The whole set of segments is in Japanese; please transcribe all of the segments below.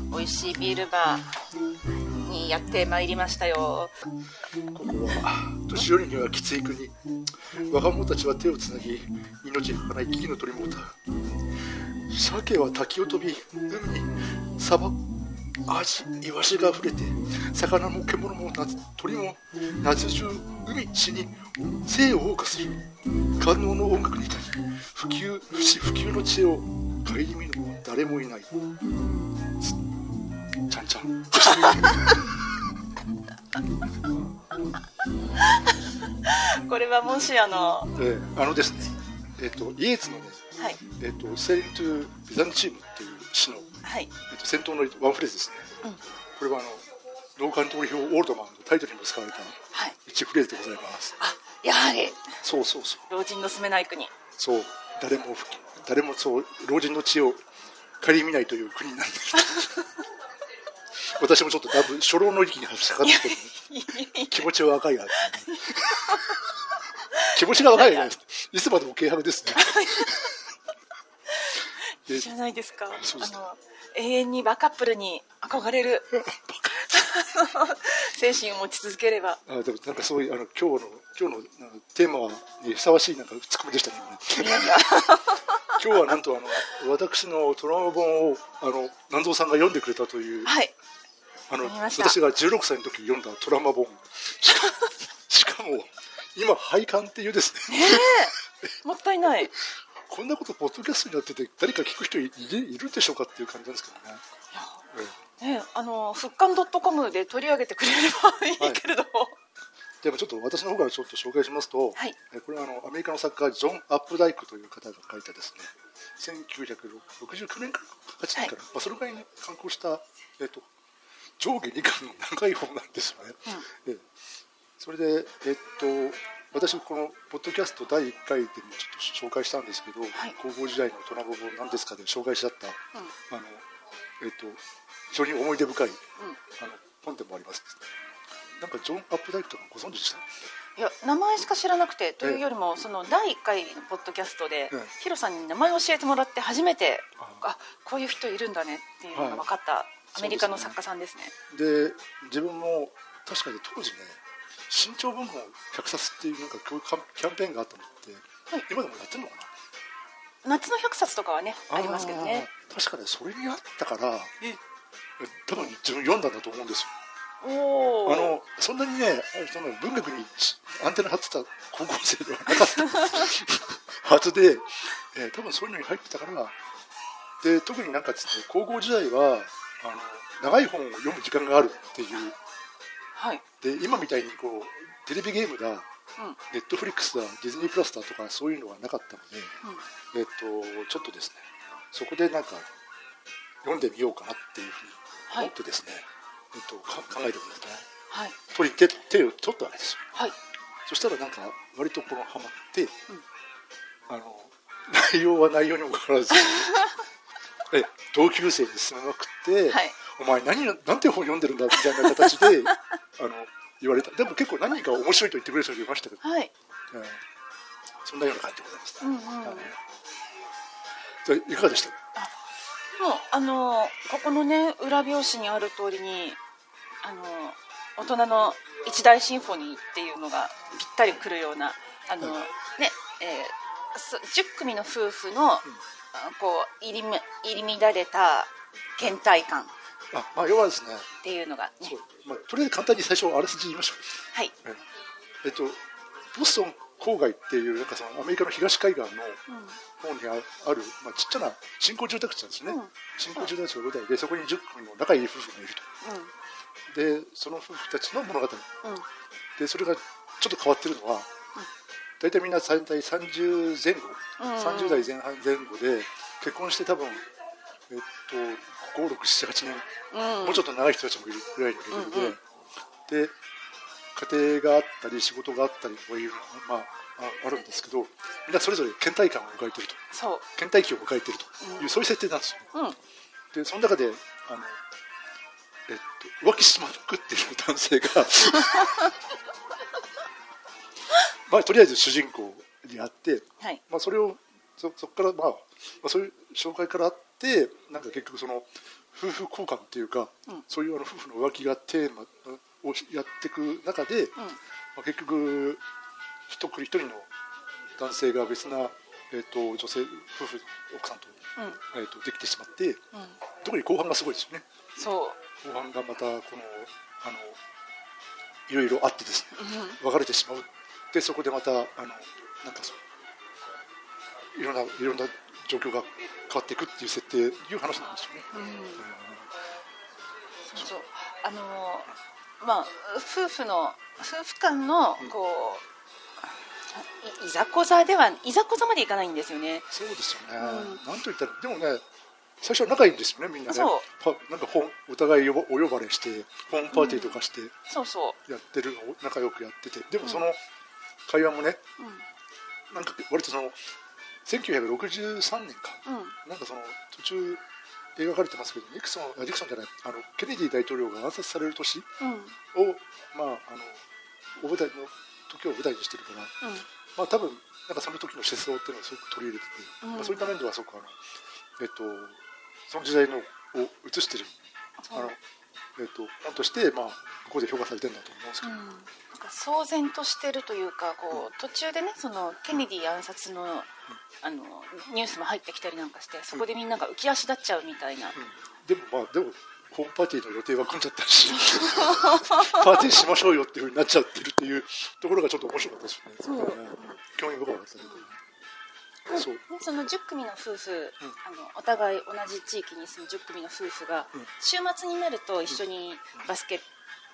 の美味しいビールバーにやってまいりましたよ。ここは年寄りにはきつい国。若者たちは手をつなぎ命に儚い危機の鳥も歌う鮭は滝を飛び海に砂漠アジイワシが溢れて魚も獣も夏鳥も夏中海地に生を謳歌する官能の音楽に至り普及不死不及の知恵を顧みるも誰もいない。ちゃんちゃん。これはもしあのえーあのですね、えっ、と、イエーツのね、はい。えっ、と、セイントゥ・ビザンチームっていう詩の、はいえっと先頭のワンフレーズですね。うんこれはあの、ローカントリー表オールドマンのタイトルにも使われたはい一フレーズでございます。あやはりそうそうそう。老人の住めない国そう、誰も、誰もそう、老人の知恵を顧みないという国なんです。私もちょっとだいぶ初老の域に差し掛かって 気持ちは若いが、気持ちが若いが、いつまでも軽薄ですね。でじゃないですかそうですねあの永遠にバカップルに憧れる。精神を持ち続ければ。あでもなんかそういうあの今日の今日のテーマにふさわしいなんかツッコミでしたね。今日はなんとあの私のトラウマ本をあの南蔵さんが読んでくれたという、はい。あの私が16歳の時に読んだトラウマ本。しか しかも今廃刊っていうですね。ねえ。もったいないこんなことポッドキャストになってて誰か聞く人いいるんでしょうかっていう感じなんですけどね。ええねえあの復刊 .com で取り上げてくれればいいけれども、でもちょっと私の方からちょっと紹介しますと、はい。えこれはあのアメリカの作家ジョン・アップダイクという方が書いたですね。1969年から8年から、まあ、それぐらいに刊行した、えっと上下2巻の長い本なんですよね、ええ。それで、えっと私このポッドキャスト第1回でもちょっと紹介したんですけど、い。高校時代のトラブ本なんですかで紹介しちゃった、うん。あのえっと非常に思い出深い、うん。あの本でもありますなんかジョン・アップダイクとかご存知でした？いや名前しか知らなくてというよりもその第1回のポッドキャストでええ。ヒロさんに名前を教えてもらって初めてああ。こういう人いるんだねっていうのが分かったアメリカの作家さんですね。で自分も確かに当時ね新潮文庫100冊っていうなんかキャンペーンがあったのって、はい。今でもやってるのか夏の100冊とかはねなありますけどね。確かねそれにあったから多分自分読んだんだと思うんですよ。あのそんなにねその文学にアンテナ張ってた高校生ではなかったはず で、えー多分そういうのに入ってたからで特になんかですね高校時代はあの長い本を読む時間があるっていうはい。で今みたいにこうテレビゲームだうん。ネットフリックスだディズニープラスだとかそういうのがなかったので、うん。えっとちょっとですねそこでなんか読んでみようかなっていうふうに思ってですね、えっと、か考えてみるとね。はい。取り手手を取ったわけですよ。はい。そしたらなんか割とこのハマって、あの内容は内容にもかかわらず え同級生に勧めまくって、はいお前何なんて本読んでるんだみたいな形であの言われた。でも結構何人か面白いと言ってくれる人がいましたけど、はい。えーそんなような感じでございました、うんうん。はい。じゃあいかがでした？もうあのここのね裏表紙にある通りにあの大人の一大シンフォニーっていうのがぴったりくるようなあの、はい。ねえーそ10組の夫婦の、あこう入りむ入り乱れた倦怠感。っあ、まあ、要はですねていうのがね。そう、まあ、とりあえず簡単に最初あらすじ言いましょう。はい、ええっと、ボストン郊外っていうなんかそのアメリカの東海岸の方にあある、まあ、ちっちゃな新興住宅地なんですね、うん。新興住宅地が舞台でそこに10組の仲いい夫婦がいると。でその夫婦たちの物語。うん。うんでそれがちょっと変わってるのは、大体みんな大体30前後、うん。30代前半前後で結婚して多分、えっと、5678年。うん。もうちょっと長い人たちもいるぐらいのレベルで、で家庭があったり仕事があったりというのが、まあ、ああるんですけどみんなそれぞれ倦怠感を迎えていると。そう。倦怠期を迎えていると。いう、そういう設定なんですよ。うん。でその中であの、えっと、浮気しまくっている男性が まあ、とりあえず主人公にあって、はい。まあ、それをそそこから、まあまあ、そういう紹介からあってなんか結局その夫婦交換っていうか、うん。そういうあの夫婦の浮気がテーマをやっていく中で、まあ、結局一人一人の男性が別な、えー、と女性夫婦奥さんと,、うん。うんえー、とできてしまってうん。特に後半がすごいですよね。そう。後半がまたこのあのいろいろあってですねうん。別れてしまう。でそこでまたあのなんかそういろんないろんな状況が変わっていくっていう設定いう話なんですよね。うん。そう。そうあのーまあ夫婦の夫婦間のこういいざこざではいざこざまでいかないんですよね。そうですよね、うん。なんと言ったらでもね最初は仲いいんですよねみんなね。そう。パなんか本お互いお呼ばれしてホームパーティーとかしてそうそう。やってるのを仲良くやってて。でもその会話もねうん。なんか割とその1963年か。うんなんかその途中描かれてますけどニクソンあニクソンじゃないあのケネディ大統領が暗殺される年うん。をまああのお舞台の時を舞台にしてるからうん。まあ多分なんかその時の思想っていうのをすごく取り入れてて、うん。まあ、そういった面ではすごくあのえっとその時代のを映してるあのえっと本としてまあここで評価されてるんだと思うんですけど、うん、なんか騒然としてるというかこう途中でねそのケネディ暗殺のあのニュースも入ってきたりなんかしてそこでみんなが浮き足立っちゃうみたいな、うん。でもまあでもホームパーティーの予定は組んじゃったし パーティーしましょうよっていうふうになっちゃってるっていうところがちょっと面白かったですよね。そう。ね興味深かったそその10組の夫婦、あのお互い同じ地域に住む10組の夫婦が、うん。週末になると一緒にバスケッ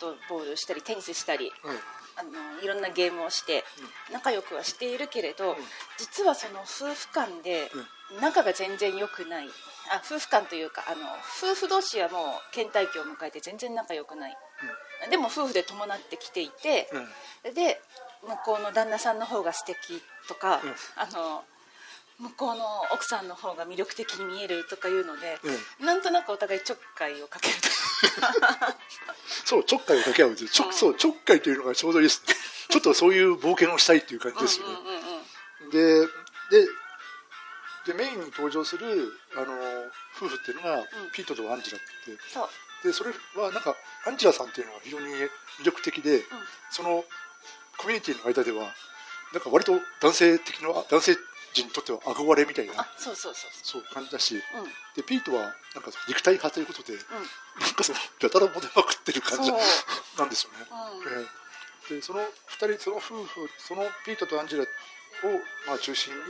トボールしたりテニスしたりうん。あのいろんなゲームをして仲良くはしているけれど、実はその夫婦間で仲が全然良くない。あ夫婦間というかあの夫婦同士はもう倦怠期を迎えて全然仲良くない、でも夫婦で伴ってきていて、うん。で向こうの旦那さんの方が素敵とか、うん。あの向こうの奥さんの方が魅力的に見えるとかいうので、うん。なんとなくお互いちょっかいをかけると そうちょっかいをかけ合うんですよちょ,、うん。そうちょっかいというのがちょうどいいですねちょっとそういう冒険をしたいっていう感じですよね、でででメインに登場するあの夫婦っていうのが、ん。ピートとアンジェラってそう。でそれはなんかアンジェラさんっていうのは非常に魅力的で、そのコミュニティの間ではなんか割と男性的な男性陣にとっては憧れみたいな。あそうそうそうそう。感じだし。そう、うん、でピートはなんか肉体派ということで、うなんかそのやたらモテまくってる感じな んですよね。ん。ええ。でその2人その夫婦そのピートとアンジェラを、まあ、中心に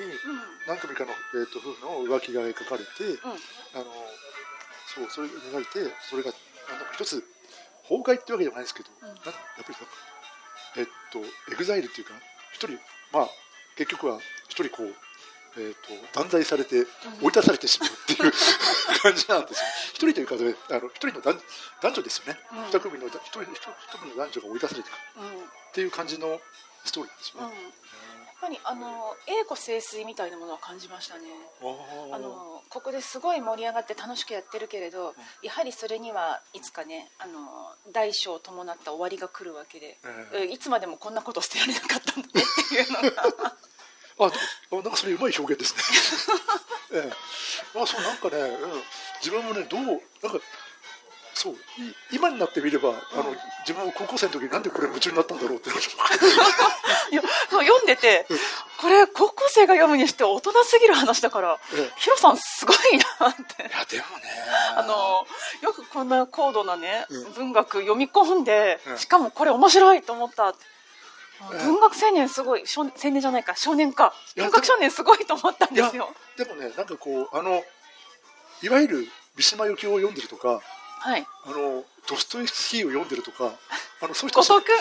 何組かの、えー、と夫婦の浮気が描かれて、うん。うんあのそうそれが描いてそれがなんか一つ崩壊ってわけではないですけど、うん。なんかやっぱりえっと exile っていうか一人まあ結局は一人こうえー、と断罪されて追い出されてしまうっていう感じなんですよ。一人というかねあの一人の男男女ですよね。うん。二組の一人一組の男女が追い出されていくうん。っていう感じのストーリーですようん、ね。やっぱりあの栄枯盛衰みたいなものは感じましたね。ああのここですごい盛り上がって楽しくやってるけれど、やはりそれにはいつかねあの大小を伴った終わりが来るわけで、ええ。いつまでもこんなことしてられなかったんだねっていうのがあなんかそれうまい表現ですね。ええ、あそうなんかね、うん、自分もねどうなんかそうい今になってみればあの自分も高校生の時になんでこれ夢中になったんだろうって。いや読んでてこれ高校生が読むにして大人すぎる話だからええ。ヒロさんすごいなって。いやでもね。あのよくこんな高度なね、うん。文学読み込んで、うん。しかもこれ面白いと思った、うん文学青年すごい少青年じゃないか。少年か。文学少年すごいと思ったんですよ。でもねなんかこうあのいわゆる三島由紀夫を読んでるとかはい。あのドストエフスキーを読んでるとかあのそういう人後藤君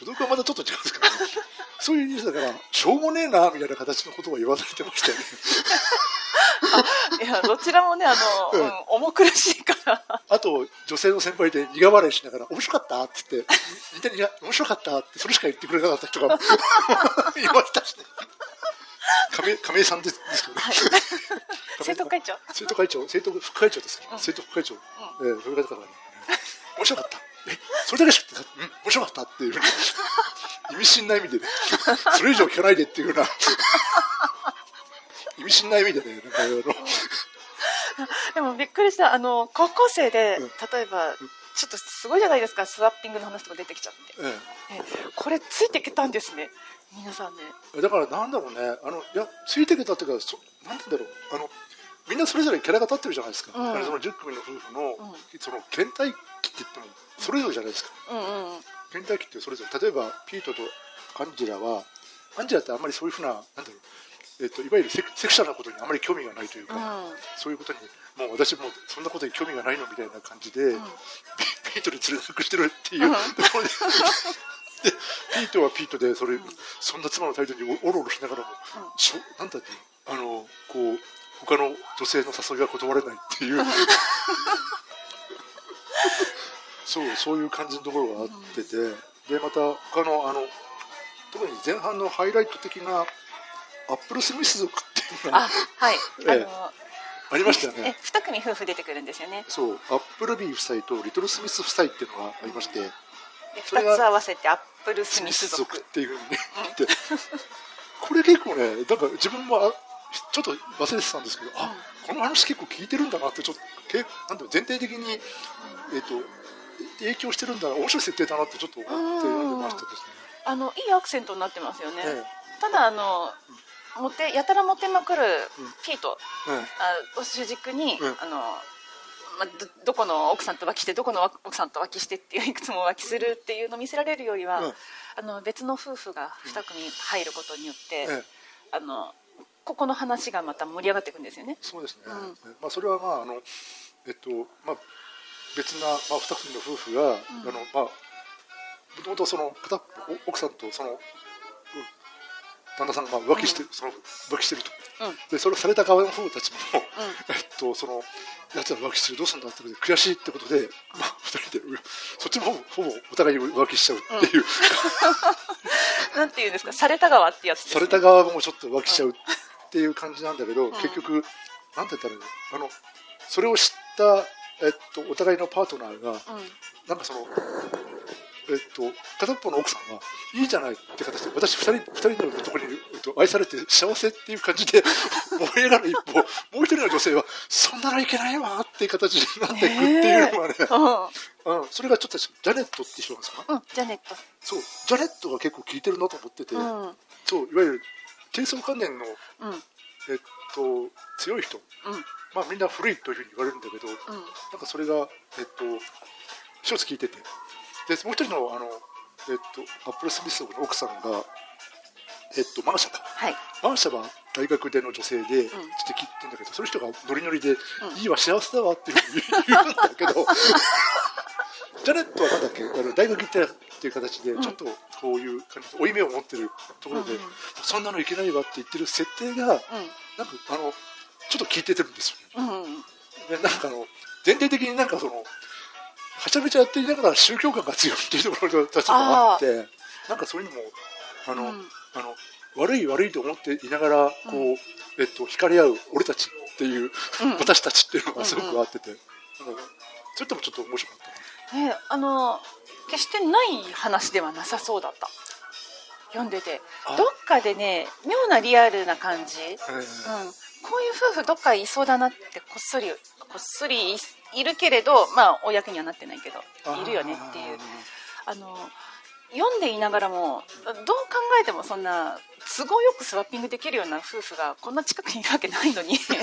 孤独？はまだちょっと違うんですけど、ね、そういうニュースだからしょうもねえなみたいな形のことを言わされてましたよねいやどちらもねあの、うん。うん重苦しいから。あと女性の先輩で苦笑いしながら面白かったって言って似てるや面白かったってそれしか言ってくれなかった人が いましたしね。亀亀井さんですですけどね、はい。生徒会長。生徒会長生徒副会長ですから、生徒副会長、ええそれがだから、ね、面白かった。えそれだけしかうん面白かったっていう 意味深な意味でね。それ以上聞かないでっていうような意味深な意味でねなんかあのでもびっくりした。あの高校生で、うん。例えばちょっとすごいじゃないですか。スワッピングの話とか出てきちゃって。ええこれついてきたんですね。皆さんね。え、だからなんだろうね。あのいやついてきたっていうかそなんて言うんだろう。あのみんなそれぞれキャラが立ってるじゃないですか、うん。その10組の夫婦の、うん。その倦怠期って言ってもそれぞれじゃないですか。うんうんうん。倦怠期ってそれぞれ。例えばピートとアンジェラはアンジェラってあんまりそういうふうななんだろうえっと、いわゆるセクセクシャルなことにあまり興味がないというか、そういうことにもう私もそんなことに興味がないのみたいな感じで、うん。ピートに連れなくしてるっていう、うん。ところで。でピートはピートでそれ、そんな妻の態度におおろおろしながらも、しょなんだってあのこう他の女性の誘いは断れないっていう。そうそういう感じのところがあってて、でまた他のあの特に前半のハイライト的なアップル・スミス族っていうのがあはい、ええ。あのありましたよえね。2組夫婦出てくるんですよね。そう。アップルビー夫妻とリトル・スミス夫妻っていうのがありまして、でそれが2つ合わせてアップルススミス族族って。いうふうにね言って、これ結構ね、なんか自分もあちょっと忘れてたんですけど、あこの話結構聞いてるんだなって、ちょっとけなんだろう全体的に、えっと影響してるんだな、面白い設定だなってちょっと思ってましたですね。あのいいアクセントになってますよね、え。ただあのモテやたらモテまくるうん。ピート、ええあを主軸に、うん。あのまどどこの奥さんと浮気してどこの奥さんと浮気してっていういくつも浮気するっていうのを見せられるよりは、うん。あの別の夫婦が2組入ることによって、ええあのここの話がまた盛り上がっていくんですよね。そうですね、うん。まあ、それはまああの、えっとまあ、別な、まあ、2組の夫婦が、あのまあ、もともとその奥さんとその、うん旦那さんがまあ浮気して,、その浮気してると。うん。でそれをされた側の夫婦たちも、うん。えっと、そのやつら浮気してるどうするんだってことで悔しいってことで、まあ、2人でうそっちもほぼほぼお互いに浮気しちゃうっていう、なんていうんですか？された側ってやつね、された側もちょっと浮気しちゃうっていう感じなんだけど、ん。結局なんて言ったらいいの？あのそれを知った、えっと、お互いのパートナーがうん。なんかその、えっと、片っぽの奥さんはいいじゃないって形で私2人二人のところに、えっと、愛されて幸せっていう感じで 燃え上がる一方もう一人の女性はそんなのいけないわっていう形になっていくっていうのがね、うん、それがちょっとジャネットって人なんですか？うん、うん、ジャネット。そう。ジャネットが結構効いてるなと思ってて、うん。うんそういわゆる低層関連のうん。えっと、強い人、まあ、みんな古いというふうに言われるんだけど、なんかそれが、えっと、一つ聞いてて、でもう一人のあの、えっと、アップル・スミスの奥さんが、えっと、マーシャか。はい。マーシャは大学での女性で、ちょっと聞いてんだけど、その人がノリノリで、いいわ、幸せだわっていう言うんだけど、ジャネットはなんだっけ、あの大学行ってっていう形で、ちょっとこういう感じで、負い目を持ってるところで、うんうん。そんなのいけないわって言ってる設定が、なんかあのちょっと聞いててるんですよね。なんかあの全体的になんかそのはちゃめちゃやっていながら宗教感が強いっていうところたちがあってなんかそういうのもあの、うん。あの悪い悪いと思っていながらこう、えっと惹かれ合う俺たちっていう、うん。私たちっていうのがすごくあってて、なんかそれともちょっと面白かったな。ねあの決してない話ではなさそうだった。読んでて。あ。どっかでね妙なリアルな感じ、うん、えーこういう夫婦どっかいそうだなってこっそりこっそりいいるけれどまあ公にはなってないけどいるよねっていう。あの読んでいながらもどう考えてもそんな都合よくスワッピングできるような夫婦がこんな近くにいるわけないのに。で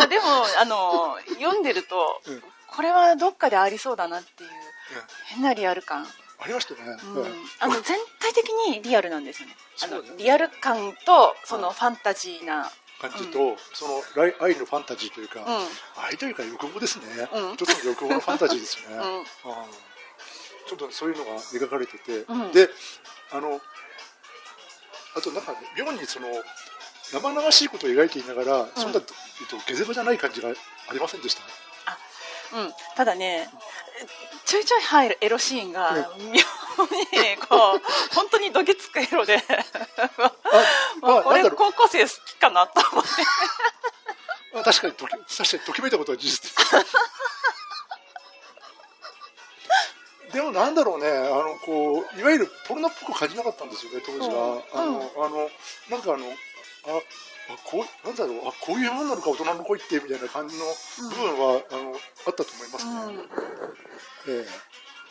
もでもあの読んでると、うん。これはどっかでありそうだなっていうえー変なリアル感、ありましたね。うん。はい。あの全体的にリアルなんですよね。あのリアル感とそのうん。ファンタジーな、感じと、その来愛のファンタジーというか、うん。愛というか欲望ですね、うん。一つの欲望のファンタジーですよね、うん。うんちょっとそういうのが描かれてて、うん。であのあとなんか、ね、妙にその生々しいことを描いていながら、そんな、えっと、ゲゼバじゃない感じがありませんでした？うん、ただねちょいちょい入るエロシーンがう妙にこう本当にどぎつくエロで。あ、まあ、まあこれ高校生好きかなと思って。まあ、確かにとき確かにときめいたことは事実で もなんだろうねあのこういわゆるポルノっぽく感じなかったんですよね当時は、う。んあのあのなんかあのああこうなんだろうあこういうもんなのか大人の恋ってみたいな感じの部分は、あのあったと思いますね、うん。ええ。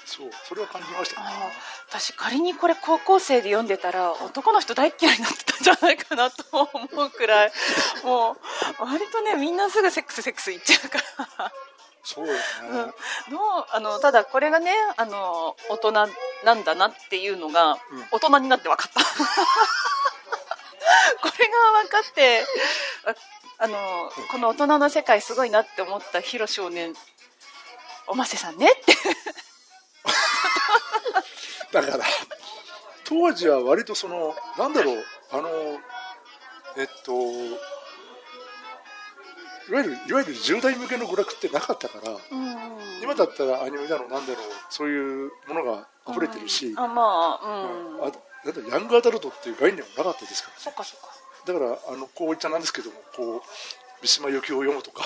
そうそれは感じましたね。私仮にこれ高校生で読んでたら男の人大っ嫌いになってたんじゃないかなと思うくらい。もう割とねみんなすぐセックスセックス言っちゃうから。そうですね、うん、どうあのただこれがねあの大人なんだなっていうのが、うん。大人になって分かった。こ れが分かってああのこの大人の世界すごいなって思ったヒロ少年おませさんねって。だから当時は割とそのなんだろうあのえっといわゆるいわゆる10代向けの娯楽ってなかったから今だったらアニメだのなんだろうそういうものが溢れてるし、あまあうん、あなんだヤングアダルトっていう概念もなかったですからそっかそっか。だからあのこう言っちゃなんですけどもこう三島由紀夫を読むとか、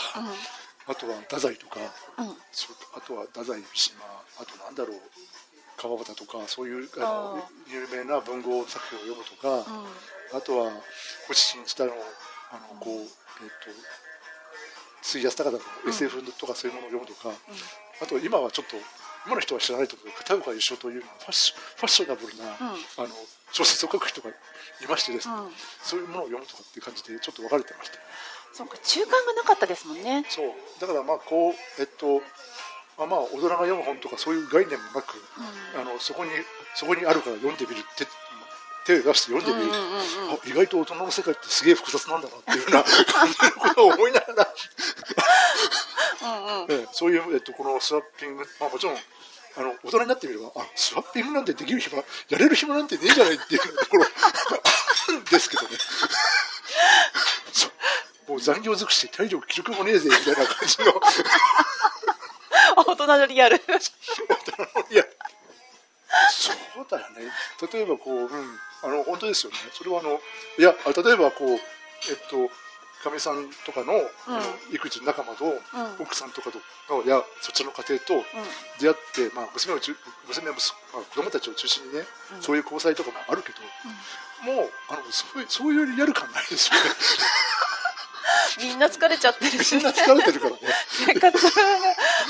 あとは太宰とかうん。あとは太宰三島あとなんだろう川端とかそういうあのあ有名な文豪作品を読むとか、あとは星新一太郎あのこう、えっと水安高田の SF とかそういうものを読むとか、あと今はちょっと今の人は知らないと思うけど片岡義雄というファッショファッショナブルな、うん。あの小説を書く人がいましてですね、うん。そういうものを読むとかっていう感じでちょっと分かれてましたそうか中間がなかったですもんね。そう。だからまあこうえっとまあまあ大人が読む本とかそういう概念もなく、あのそこにそこにあるから読んでみるって手を出して読んでみる、うんうんうん意外と大人の世界ってすげえ複雑なんだなっていうような 感じのことを思いながら、うん えそういう、えっと、このスワッピング、まあ、もちろんあの大人になってみればあスワッピングなんてできる暇やれる暇なんてねえじゃないっていうところあるんですけどね。もう残業尽くして体力気力もねえぜみたいな感じの。大人のリアル。いやそうだよね。例えばこう、うん、あの本当ですよね。それはあのいやあ例えばこうえっとかみさんとかの,、育児仲間と、ん。奥さんとかとやそちらの家庭と出会って、まあ、娘を娘を、まあ、子供たちを中心にね、そういう交際とかもあるけど、もうあのそういうそういうリアル感ないですよね。みんな疲れちゃってるし。みんな疲れてるからね。生活が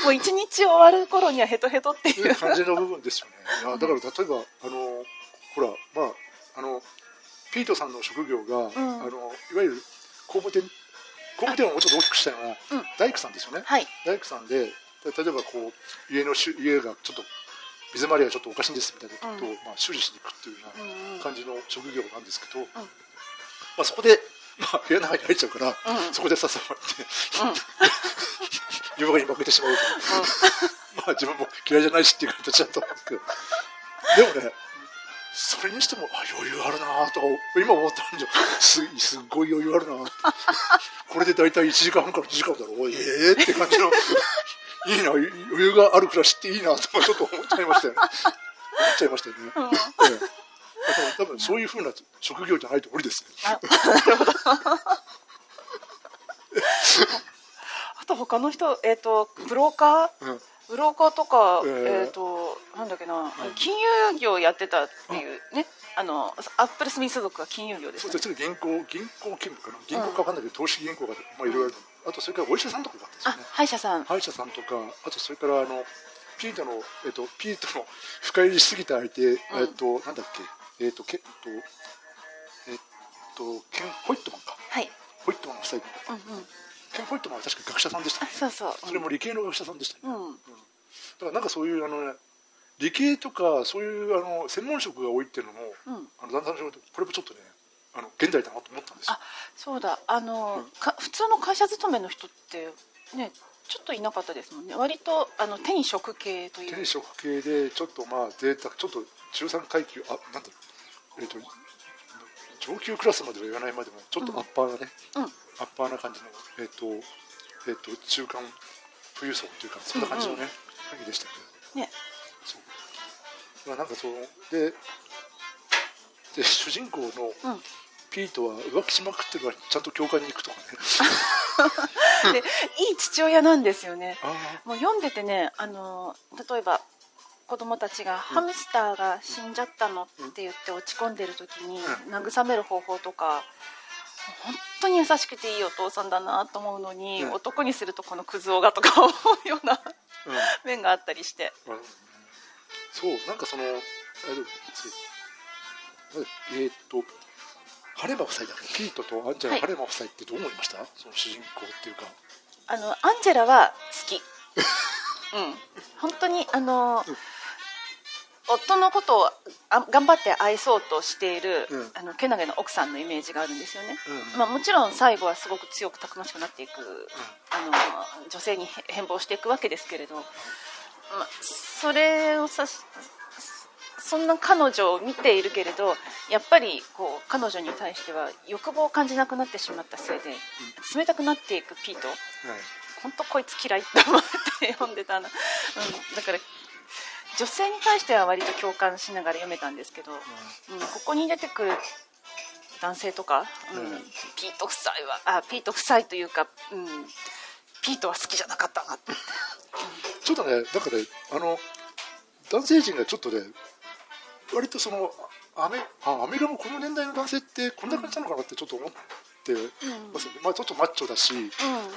もう一日終わる頃にはヘトヘトっていいうう感じの部分ですよね。いやだから例えばあのほらまああのピートさんの職業が、ん。あのいわゆる工務店工務店をもうちょっと大きくしたような、うん。大工さんですよね。はい。大工さんでで例えばこう家の家がちょっと水回りがちょっとおかしいんですみたいなことを、うん。まあ、修理しに行くっていうよううんうなん。感じの職業なんですけど、まあ、そこで、まあ、部屋の中に入っちゃうから、うん。そこでささまれて、夜中に負けてしまうという。まあ自分も嫌いじゃないしっていう形だと思うんですけど、でもね、それにしても、あ、余裕あるなとか、今思ったんじゃ、すすっごい余裕あるな。これで大体1時間半から2時間だろ。う、ええって感じの、いいな、余裕がある暮らしっていいなとかちょっと思っちゃいましたよね。思っちゃいましたよね。ええ。だから多分そういうふうな職業じゃないと無理ですね。あなるほど。あと他の人えっ、とブローカー？うんブローカーとか、えええっ、となんだっけな、金融業やってたっていうねあ。のアップルスミス族は金融業でした、ね、そうです。ね、銀行、銀行勤務かな、銀行かわかんないけど、投資銀行が、まあ、いろいろあとそれからお医者さんとかがあったんあですよね。歯医者さん。歯医者さんとか、あとそれからあのピートの、えっと、ピートの深入りしすぎた相手、えっと、なんだっけ、えっと、けえっと、えっと、ケン・ホイットマンか、はい。ホイットマンの最後、うんうんケン・ホイットマンは確か学者さんでした。あね。そうそう。それも理系の学者さんでしたね。うん、うん。だからなんかそういうあの、ね、理系とかそういうあの専門職が多いっていうのも、うん。あのだんだんこれもちょっとねあの現代だなと思ったんですよ。あそうだ。あの、か普通の会社勤めの人ってねちょっといなかったですもんね。割とあの手に職系という。転職系でちょっとまあ贅沢ちょっと中産階級あなんだろう。えっ、と上級クラスまでは言わないまでもちょっとアッパーなね、うんアッパーな感じのえっ、とえっ、と中間富裕層というかそんな感じのね、感じでしたけどね。そう。まあなんかそうでで主人公のうん。ピートは浮気しまくってるからちゃんと教会に行くとかね。でいい父親なんですよね。あもう読んでてねあの例えば子供たちがハムスターが死んじゃったのって言って落ち込んでる時にう慰める方法とか本当に優しくていいお父さんだなと思うのに、うん。男にするとこのクズ男がとか思うようなうん。面があったりして。うん。そうなんかそのえーっとハレマ夫妻だピートとアンジェラ、はい。ハレマ夫妻ってどう思いました？その主人公っていうか。あのアンジェラは好き。うん。本当にあの、うん夫のことをあ頑張って愛そうとしている、うん。あのけなげな奥さんのイメージがあるんですよね、うん。まあ、もちろん最後はすごく強くたくましくなっていく、あの女性に変貌していくわけですけれど、まあ、それをさそんな彼女を見ているけれどやっぱりこう彼女に対しては欲望を感じなくなってしまったせいで冷たくなっていくピート。はい。本当こいつ嫌いって思って読んでたの、うん、だから女性に対しては割と共感しながら読めたんですけど、うん、ここに出てくる男性とか、うんうん。ピート夫妻はあピート夫妻というか、うん、ピートは好きじゃなかったなって、ちょっとねなんかねあの男性陣がちょっとね割とそのアメあアメリカもこの年代の男性ってこんな感じなのかなってちょっと思ってますよね、まあ、ちょっとマッチョだしうん。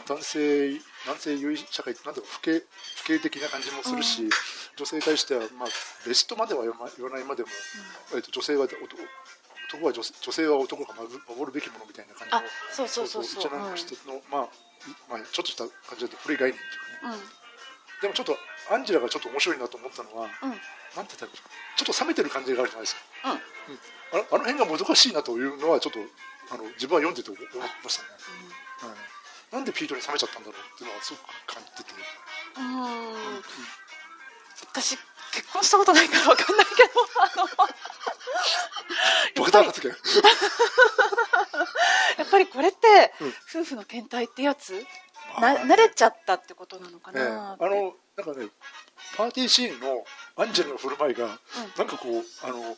男性男性優位社会なんだろう不敬不敬的な感じもするし、うん。女性に対しては、まあ、ベストまでは言わないまでも、えっと女性は男男は女性女性は男が守るべきものみたいな感じのあそうそうそうそう。まあ、まあちょっとした感じだと古い概念っていうかね。うん。でもちょっとアンジェラがちょっと面白いなと思ったのは、うん。なんて言ったらちょっと冷めてる感じがあるじゃないですか、うん。うん。あのあの辺がもどかしいなというのはちょっとあの自分は読んでて思いましたね、はいなんでピートに冷めちゃったんだろうっていうのはすごく感じてて、うんうん私結婚したことないから分かんないけどあの。爆弾発言やっぱりこれって、うん。夫婦の検体ってやつな慣れちゃったってことなのかね、なって、あのなんかねパーティーシーンのアンジェラの振る舞いが、なんかこうあの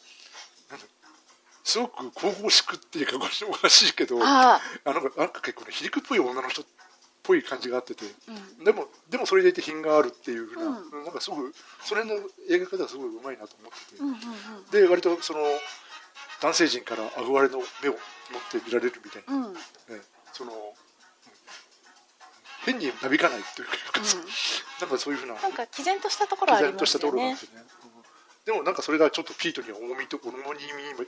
すごく神々しくっていうかおかしいけどああなんか結構ね皮肉っぽい女の人っぽい感じがあってて、あ、うん、でもでもそれでいて品があるっていうふうな、うなんかすごくそれの描き方がすごいうまいなと思ってて、うんうんうん。で割とその男性陣から憧れの目を持って見られるみたいな、うん。うんねそのうん変になびかないというか、なんかそういうふうななんか毅然としたところあり毅然としたますよねところがあってね、うんでもなんかそれがちょっとピートには重みと重み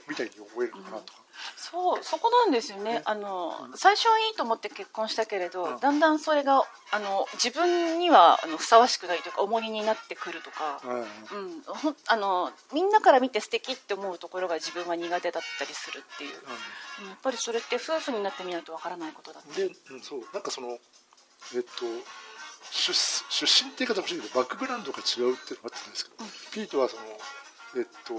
みたいに思えるのかなとか、そうそこなんですよね。ね。あの、最初はいいと思って結婚したけれど、うんだんだんそれがあの自分にはあのふさわしくないというか重荷になってくるとか、うん。あのみんなから見て素敵って思うところが自分は苦手だったりするっていう、うん。やっぱりそれって夫婦になってみないとわからないことだったで、うん、そう。なんかそのえっと出出身って言い方もしいけどバックグラウンドが違うっていうのがあったんですけど、うん。ピートはそのえっと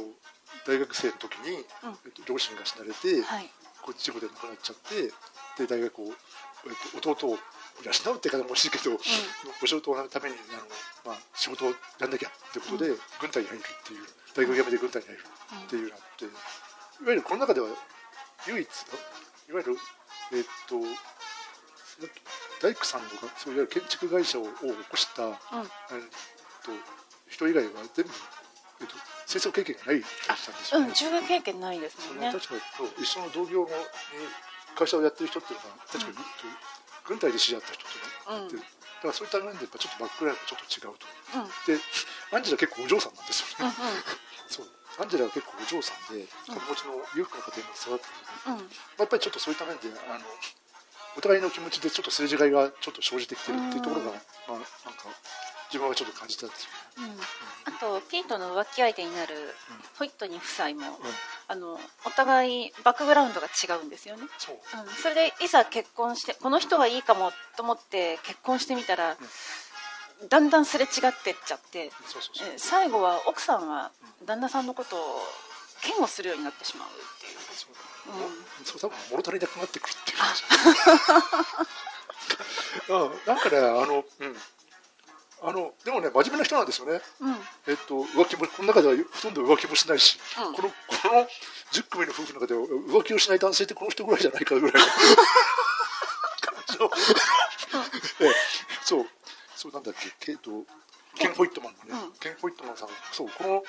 大学生の時に、うん。えっと、両親が死なれて、はい。こう事故で亡くなっちゃってで大学を、えっと、弟を養うって方も欲しいけど、お仕事をのためにあの、まあ、仕事をやんなきゃってことで、軍隊に入るっていう大学辞めて軍隊に入るっていうのがあっていわゆるこの中では唯一いわゆるえっと大工さんとかそういわゆる建築会社をを起こした、うん。うんえっと人以外は全部、えっと、戦争経験がない人だったんですよね。うん、従業経験ないですもんね。確かそう一緒の同業のに会社をやってる人っていうのが確かに、軍隊で知り合った人っていうのがいて、うん。だからそういった面でやっぱちょっとバックグラウンドがちょっと違うと。うん。うんでアンジェラ結構お嬢さんなんですようんね。そう。アンジェラは結構お嬢さんで金持ちの裕福な家庭に育ってるので、うん。やっぱりちょっとそういった面であのお互いの気持ちでちょっとすれ違いがちょっと生じてきてるっていうところが、まあ、なんか自分はちょっと感じたんですよね。う。んあとピートの浮気相手になるホイットニー夫妻も、うん。あのお互いバックグラウンドが違うんですよね、そう。うん、それでいざ結婚してこの人はいいかもと思って結婚してみたら、だんだんすれ違ってっちゃって、そうそうそう。え最後は奥さんは旦那さんのことを嫌悪するようになってしまうっていう、そう。う。んそう。多分物足りなくなってくるっていううんなんかねあのうん。あのでもね真面目な人なんですよね。うん。えっと浮気もこの中ではほとんど浮気もしないし、うん。このこの10組の夫婦の中では浮気をしない男性ってこの人ぐらいじゃないかぐらいの。感じのええそう。そう。なんだっけえっとケン・ホイットマンのね、う。んケン・ホイットマンさんそう。この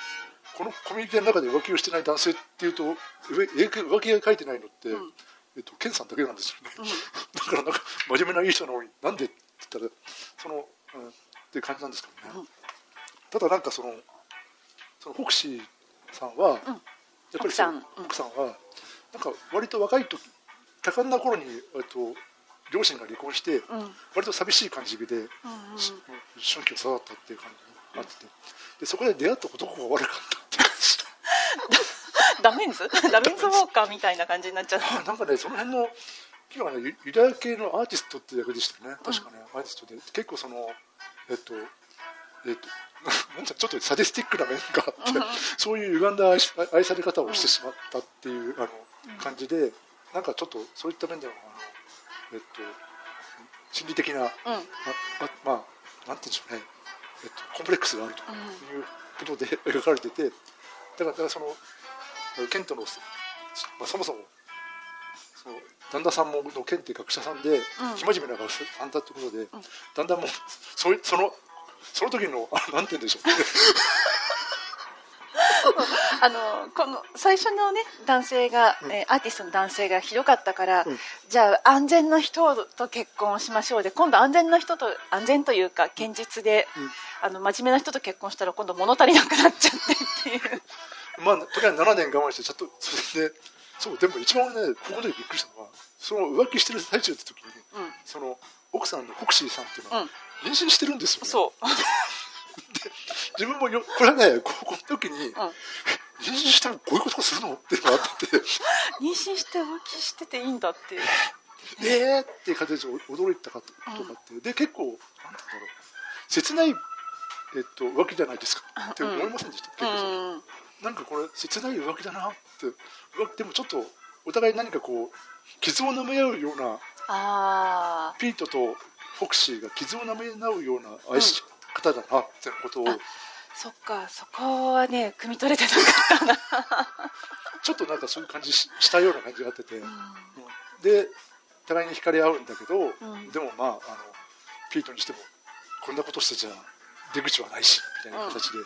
このコミュニティの中で浮気をしてない男性っていうと浮浮気が書いてないのって、うん。えっと、ケンさんだけなんですよね、だからなんか真面目ないい人なのになんでって言ったらその、うん、っていう感じなんですけどね、うん。ただなんかそのそのホクシーさんは、やっぱりその奥さん。うん。奥さんはなんか割と若い時多感な頃に、えっと、両親が離婚して、うん。うん割と寂しい感じで、うんし春季を育ったっていう感じって。てでそこで出会った男が悪かった。っていう感じダメンズダメンズウォーカーみたいな感じになっちゃったあなんかねその辺の今はねユユダヤ系のアーティストっていう役でしたよね確かね、アーティストで。結構そのえっとえっと なんだちょっとサディスティックな面があって、そういう歪んだ愛し愛され方をしてしまったっていう、あの感じでなんかちょっとそういった面でのあのえっと心理的な、うん。ああまあなんて言うんでしょうね、えっと、コンプレックスがあるということで描かれててだからだからそのケントの、まあ、そもそもその旦那さんものケンって学者さんで、ん。生真面目な学者さんだってことで、だんだんもうそそのその時のあなんて言うんでしょう。ね あのこの最初のね男性が、えーアーティストの男性がひどかったから、うん。じゃあ安全な人と結婚しましょうで今度安全な人と安全というか堅実で、あの真面目な人と結婚したら今度物足りなくなっちゃってっていう。まあとりあえず7年我慢してちゃんとそれでそうでも一番ねここでびっくりしたのはその浮気してる最中って時に、うん。その奥さんのフォクシーさんっていうのは、うん。妊娠してるんですよ、ね、そう、自分もよこれはね高校の時に、うん、妊娠したらこういうことするの？っていうのがあって。妊娠して浮気してていいんだっていう。えーっていう感じで驚いたことがあって、で結構なんだろう。切ない、えっと、浮気じゃないですか。って思いませんでした、う結構それんなんかこれ切ない浮気だなって。浮気でもちょっとお互い何かこう傷を舐め合うようなあピートとフォクシーが傷を舐め合うような愛し方だなってことを、あそっかそこはね汲み取れてなかったな、ちょっとなんかそういう感じししたような感じがあってて、うで互いに惹かれ合うんだけど、ん。でもまああのピートにしてもこんなことしてちゃ出口はないしみたいな形で、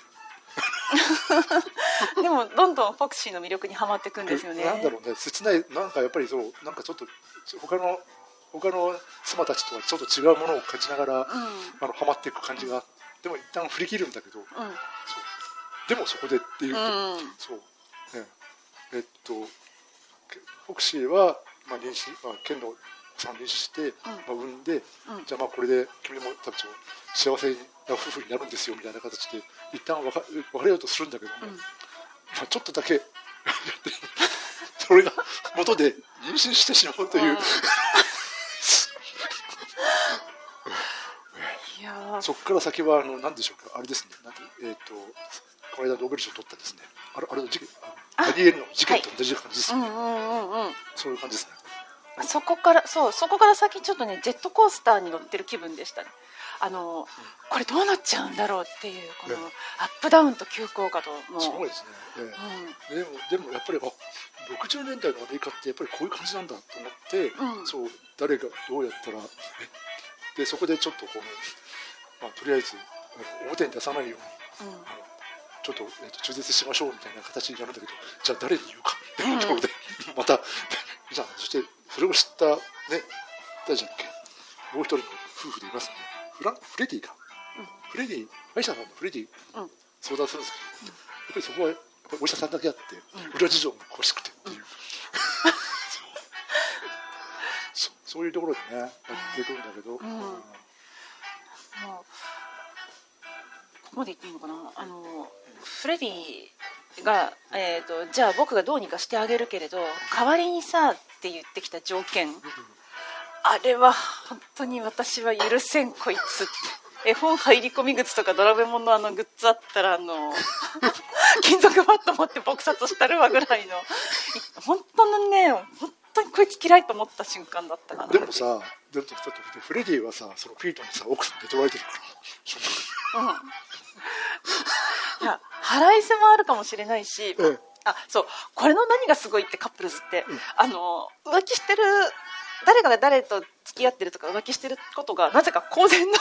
ん、でもどんどんフォクシーの魅力にはまっていくんですよね。なんだろうね。切ないなんかやっぱりそうなんかちょっと他の他の妻たちとはちょっと違うものを感じながら、うん。あのハマっていく感じがでも一旦振り切るんだけど、うん。そう。でもそこでっていうと、うん。そう。ね。えっとけフォクシーは、まあ、妊娠、まあ、ケンのさんを妊娠して、まあ、産んで、うん。じゃあまあこれで君もたちも幸せな夫婦になるんですよみたいな形で一旦別別れようとするんだけども、うん。まあ、ちょっとだけ それが元で妊娠してしまうという、やー。そこから先はあの何でしょうか？あれですね。なんてえっ、とこの間ノーベル賞を取ったですね。あれあれの事件？ダニエルの事件と同じ感じですね、うんうんうんうん。そういう感じですね。そこからそうそこから先ちょっとねジェットコースターに乗ってる気分でしたね。あのこれどうなっちゃうんだろうっていうこのねアップダウンと急降下とのすごいですね、ええ。でもでもやっぱりあ60年代のアメリカってやっぱりこういう感じなんだと思って、うん。そう誰がどうやったらえ？でそこでちょっとこの、まあ、とりあえず表に出さないようにうん。ちょっと,、えっと中絶しましょうみたいな形になるんだけどじゃあ誰に言うかっていうところで、また じゃあそしてそれを知ったね誰じゃっけ？もう一人の夫婦でいますね。フランフレディか、フレディ歯医者さんのフレディ。うん。相談するんですけど、やっぱりそこはお医者さんだけあって、裏事情も詳しくてっていう、そそういうところでねやっていくんだけど、んもうここまで言っていいのかな？あのフレディが、えー、とじゃあ僕がどうにかしてあげるけれど代わりにさって言ってきた条件。あれは本当に私は許せんこいつ。って絵本入り込み靴とかドラえもんのあのグッズあったらあの 金属バット持って撲殺したるわぐらいの。本当のね本当にこいつ嫌いと思った瞬間だったかな。でもさでもちょっとフレディはさそのピートにさ奥さんで取られてるから。うん。いや腹いせもあるかもしれないし、ええ。あそうこれの何がすごいってカップルズって、あの浮気してる誰かが誰と付き合ってるとか浮気してることがなぜか公然の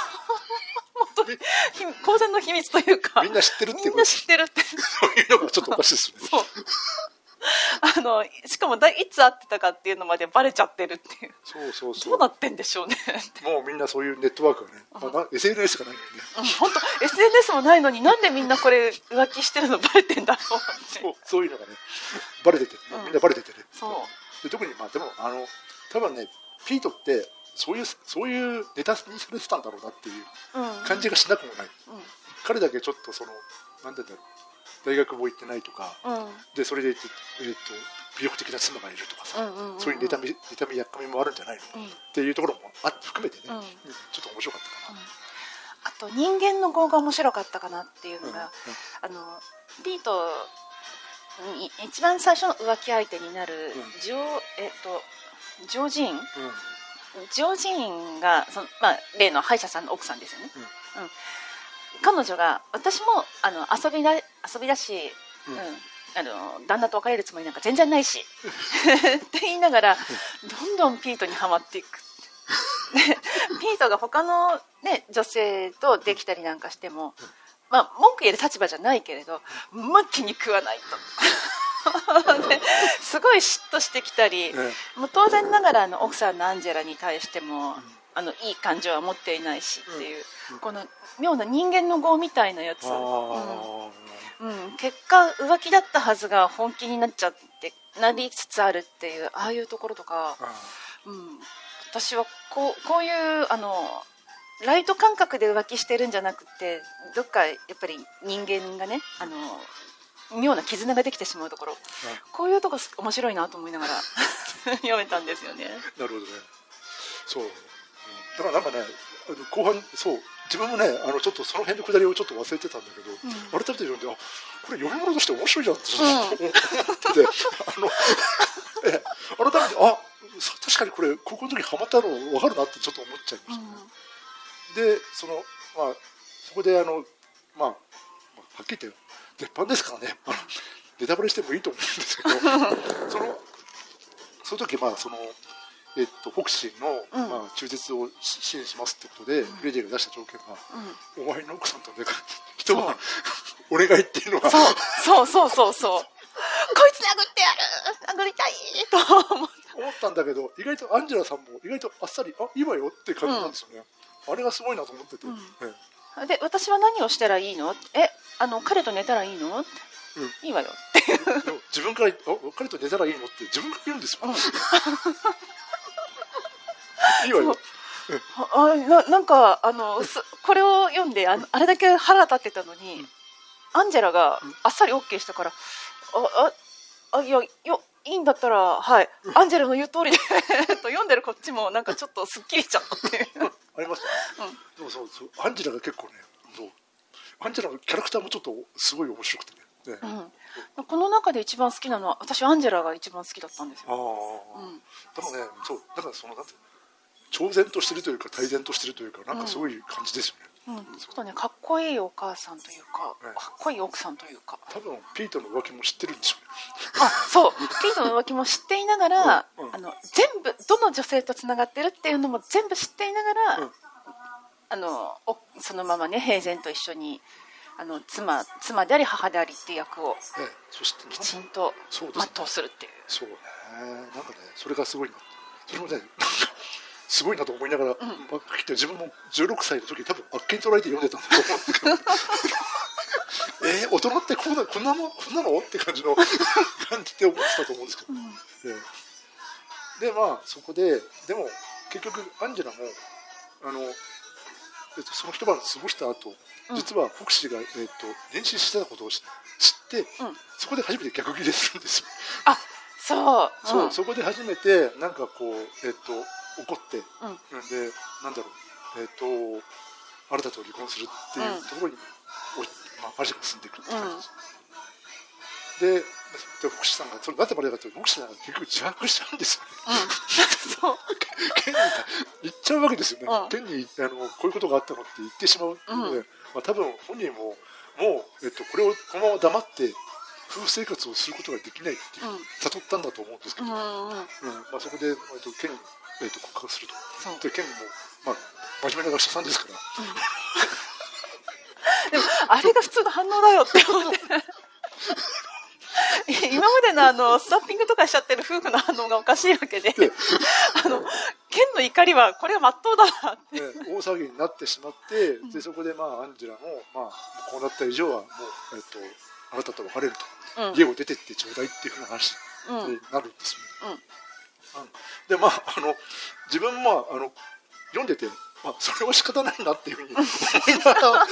本当にひ公然の秘密というかみんな知ってるっていうみんな知ってるって。そういうのがちょっとおかしいですよね。そう あのしかもだいつ会ってたかっていうのまでバレちゃってるっていう。そうそうそう。どうなってんでしょうね。もうみんなそういうネットワークがね、まあな SNS がないのにね本当 SNS もないのになんでみんなこれ浮気してるのバレてんだろうって。そうそういうのがねバレてて、うん。みんなバレててね。そう。で特にまあでもあの多分ねピートってそういうそういうネタにされてたんだろうなっていううん。感じがしなくもない、うん。彼だけちょっとそのなんて言うんだろう大学も行ってないとかうん。でそれで、えー、と魅力的な妻がいるとかさ、うんうんうんそういう妬み妬みやっかみもあるんじゃないの、うん。っていうところもあ含めてね、うん。うんちょっと面白かったかな、あと人間の業が面白かったかなっていうのうん。が、あのピートに一番最初の浮気相手になるうん。ジョー、えっとジョージーン？うん。ジョージーンがその、まあ、例の歯医者さんの奥さんですよね、うん。うん。彼女が私もあの遊びだ遊びだし、うん。うん。あの旦那と別れるつもりなんか全然ないし。って言いながらどんどんピートにはまっていく。で ピートが他の、ね、女性とできたりなんかしても、まあ、文句言える立場じゃないけれどま気に食わないと。で すごい嫉妬してきたり、ねもう当然ながらあの奥さんのアンジェラに対しても、あのいい感情は持っていないしっていう、うん。この妙な人間の業みたいなやつ、うんうん、結果浮気だったはずが本気になっちゃってなりつつあるっていうああいうところとか、あうん、私はこうこういうあのライト感覚で浮気してるんじゃなくてどっかやっぱり人間がねあの妙な絆ができてしまうところ。こういうとこす面白いなと思いながら 読めたんですよね。なるほどね。そう、うん。だからなんかね後半そう自分もねあのちょっとその辺のくだりをちょっと忘れてたんだけど、ん。改めて読んであこれ読み物として面白いじゃんって思ってて、あのえ改めてあそ確かにこれ高校の時ハマったの分かるなってちょっと思っちゃいました、でそのまあそこであのまあまあはっきり言って絶版ですからね。ネタバレしてもいいと思うんですけど そのその時まあそのえっと、フォクシーの、うんまあ、中絶を支援しますってことで、フレディが出した条件が、うん。お前の奥さんとね、一晩お願いっていうのが、そうそうそうそうそう。こいつ殴ってやる。殴りたいと思った。んだけど、意外とアンジェラさんも意外とあっさり、あいいわよって感じなんですよね。あれがすごいなと思ってて、うん。ええ。で私は何をしたらいいの？えあの彼と寝たらいいの、うん。いいわよでも自分からあ彼と寝たらいいのって自分から言うんですよ。いいわよ。あななんかあのすこれを読んであのあれだけ腹立ってたのに、アンジェラがあっさり OK したから、あああいやよいいんだったらはい、アンジェラの言う通りでと読んでるこっちもなんかちょっとすっきりしちゃったっていう、ありますよね。でもそうそう、アンジェラが結構ね、そうアンジェラのキャラクターもちょっとすごい面白くてね。ね。うん、この中で一番好きなのは私アンジェラが一番好きだったんですあよ、あ、うん。でもね、そう、だからそのなんていうの超然としてるというか泰然としてるというかなんかそういう感じですよね。うん、ちょっとねかっこいいお母さんというか、はいかっこいい奥さんというか。多分ピートの浮気も知ってるんでしょうね。あそう。ピートの浮気も知っていながら、うんうん。あの全部どの女性とつながってるっていうのも全部知っていながら、うん。あのおそのままね平然と一緒にあの妻妻であり母でありっていう役をええ、そしてきちんと全うするっていう。そうね、なんかね、それがすごいな。それもね、すごいなと思いながら、まあ、きっと自分も16歳の時多分あっけに捉えて読んでたんだと思うんですけど。えー、大人ってこんなこんなのこんなの？って感じの 感じで思ってたと思うんですけど、ええでまあそこででも結局アンジェラもあの、えっと、その一晩過ごした後、うん。実はフォクシーが、えっと、妊娠してたことを知知って、うん。そこで初めて逆ギレするんですよ、あそう。そう、ん。そこで初めてなんかこう、えっと、怒って、うん。でなんだろうえっとあなたと離婚するっていうところに、おまあ、マジが進んでいくって感じです、ででフォクシーさんがそれなんでバレたかというとフォクシーさんが結局自白しちゃうんですよね。うん。そう。県に言っちゃうわけですよね、うん。県にあのこういうことがあったのって言ってしまうので、うん。まあ、多分本人ももう、えっと、これをこのまま黙って夫婦生活をすることができないっていう、うん。悟ったんだと思うんですけど、うんまあ、そこで、えっと、県に、えっと、告白すると。で県も、まあ、真面目な学者さんですから。でもあれが普通の反応だよって思って。今までのあのスタッピングとかしちゃってる夫婦の反応がおかしいわけで。で あのケンの怒りはこれはまっとうだなって。ね、大騒ぎになってしまって、でそこでまあアンジェラも、まあ、こうなった以上はもう、えっと、あなたと別れると、うん。家を出てってちょうだいっていうふうな話うん。になるんですよね。うん。うんでまああの自分もあの読んでて、まあ、それは仕方ないなっていうふうに思いながら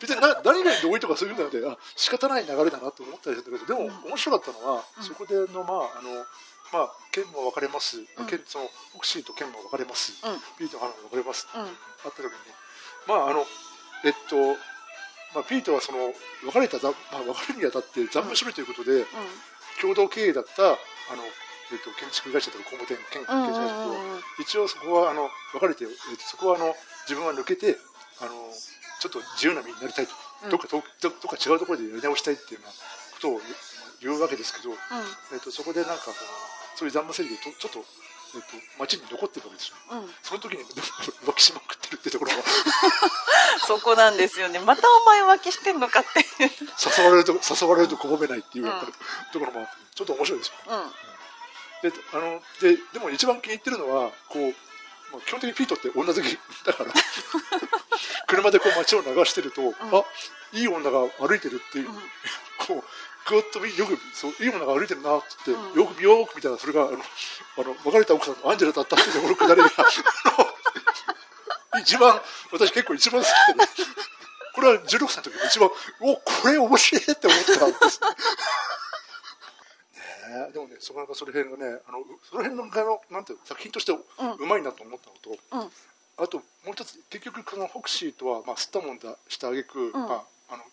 別にな何が同意とかそういうんじゃなくてあ仕方ない流れだなと思ったりしたんだけどでも面白かったのは、うん。そこでのまああのまあ、剣も分かれます、うん。剣そのオクシーと剣も分かれます、うん。ピーとハナも分かれます、うん。あった時にまああのえっとまあ、ピートはその別れたざ、まあ、別れるにあたって残務処理ということで、共同経営だったあの、えっと、建築会社とか工務店建築会社と、うんうん一応そこはあの別れて、えっと、そこはあの自分は抜けてあのちょっと自由な身になりたいと、うん。どっかどどどっか違うところでやり直したいっていうようなことを言うわけですけど、えっと、そこでなんかこうそういう残務整理でとちょっと、えっと、町に残ってるわけですよ。うん。うんその時に浮気しまくってるってところがそこなんですよねまたお前浮気してんのかって誘われると誘われると拒めないっていう、ところもあってちょっと面白いですようんであのででも一番気に入ってるのはこう、まあ、基本的にピートって女好きだから 車でこう街を流してると、あいい女が歩いてるっていう、うん。こうぐっと見よくそういい女が歩いてるなって言って、うん。よく見よーく見たらそれがあのあの別れた奥さんのアンジェラだったっていうくだりが 一番私結構一番好きで、ね、これは16歳の時が一番おこれ面白いって思ったんですでもねそこらその辺がねあのその辺のあのなんていうの作品としてうまいなと思ったのと、うん。あともう一つ結局このフォクシーとは、まあ、吸ったもんだしたあげく、まあ、あの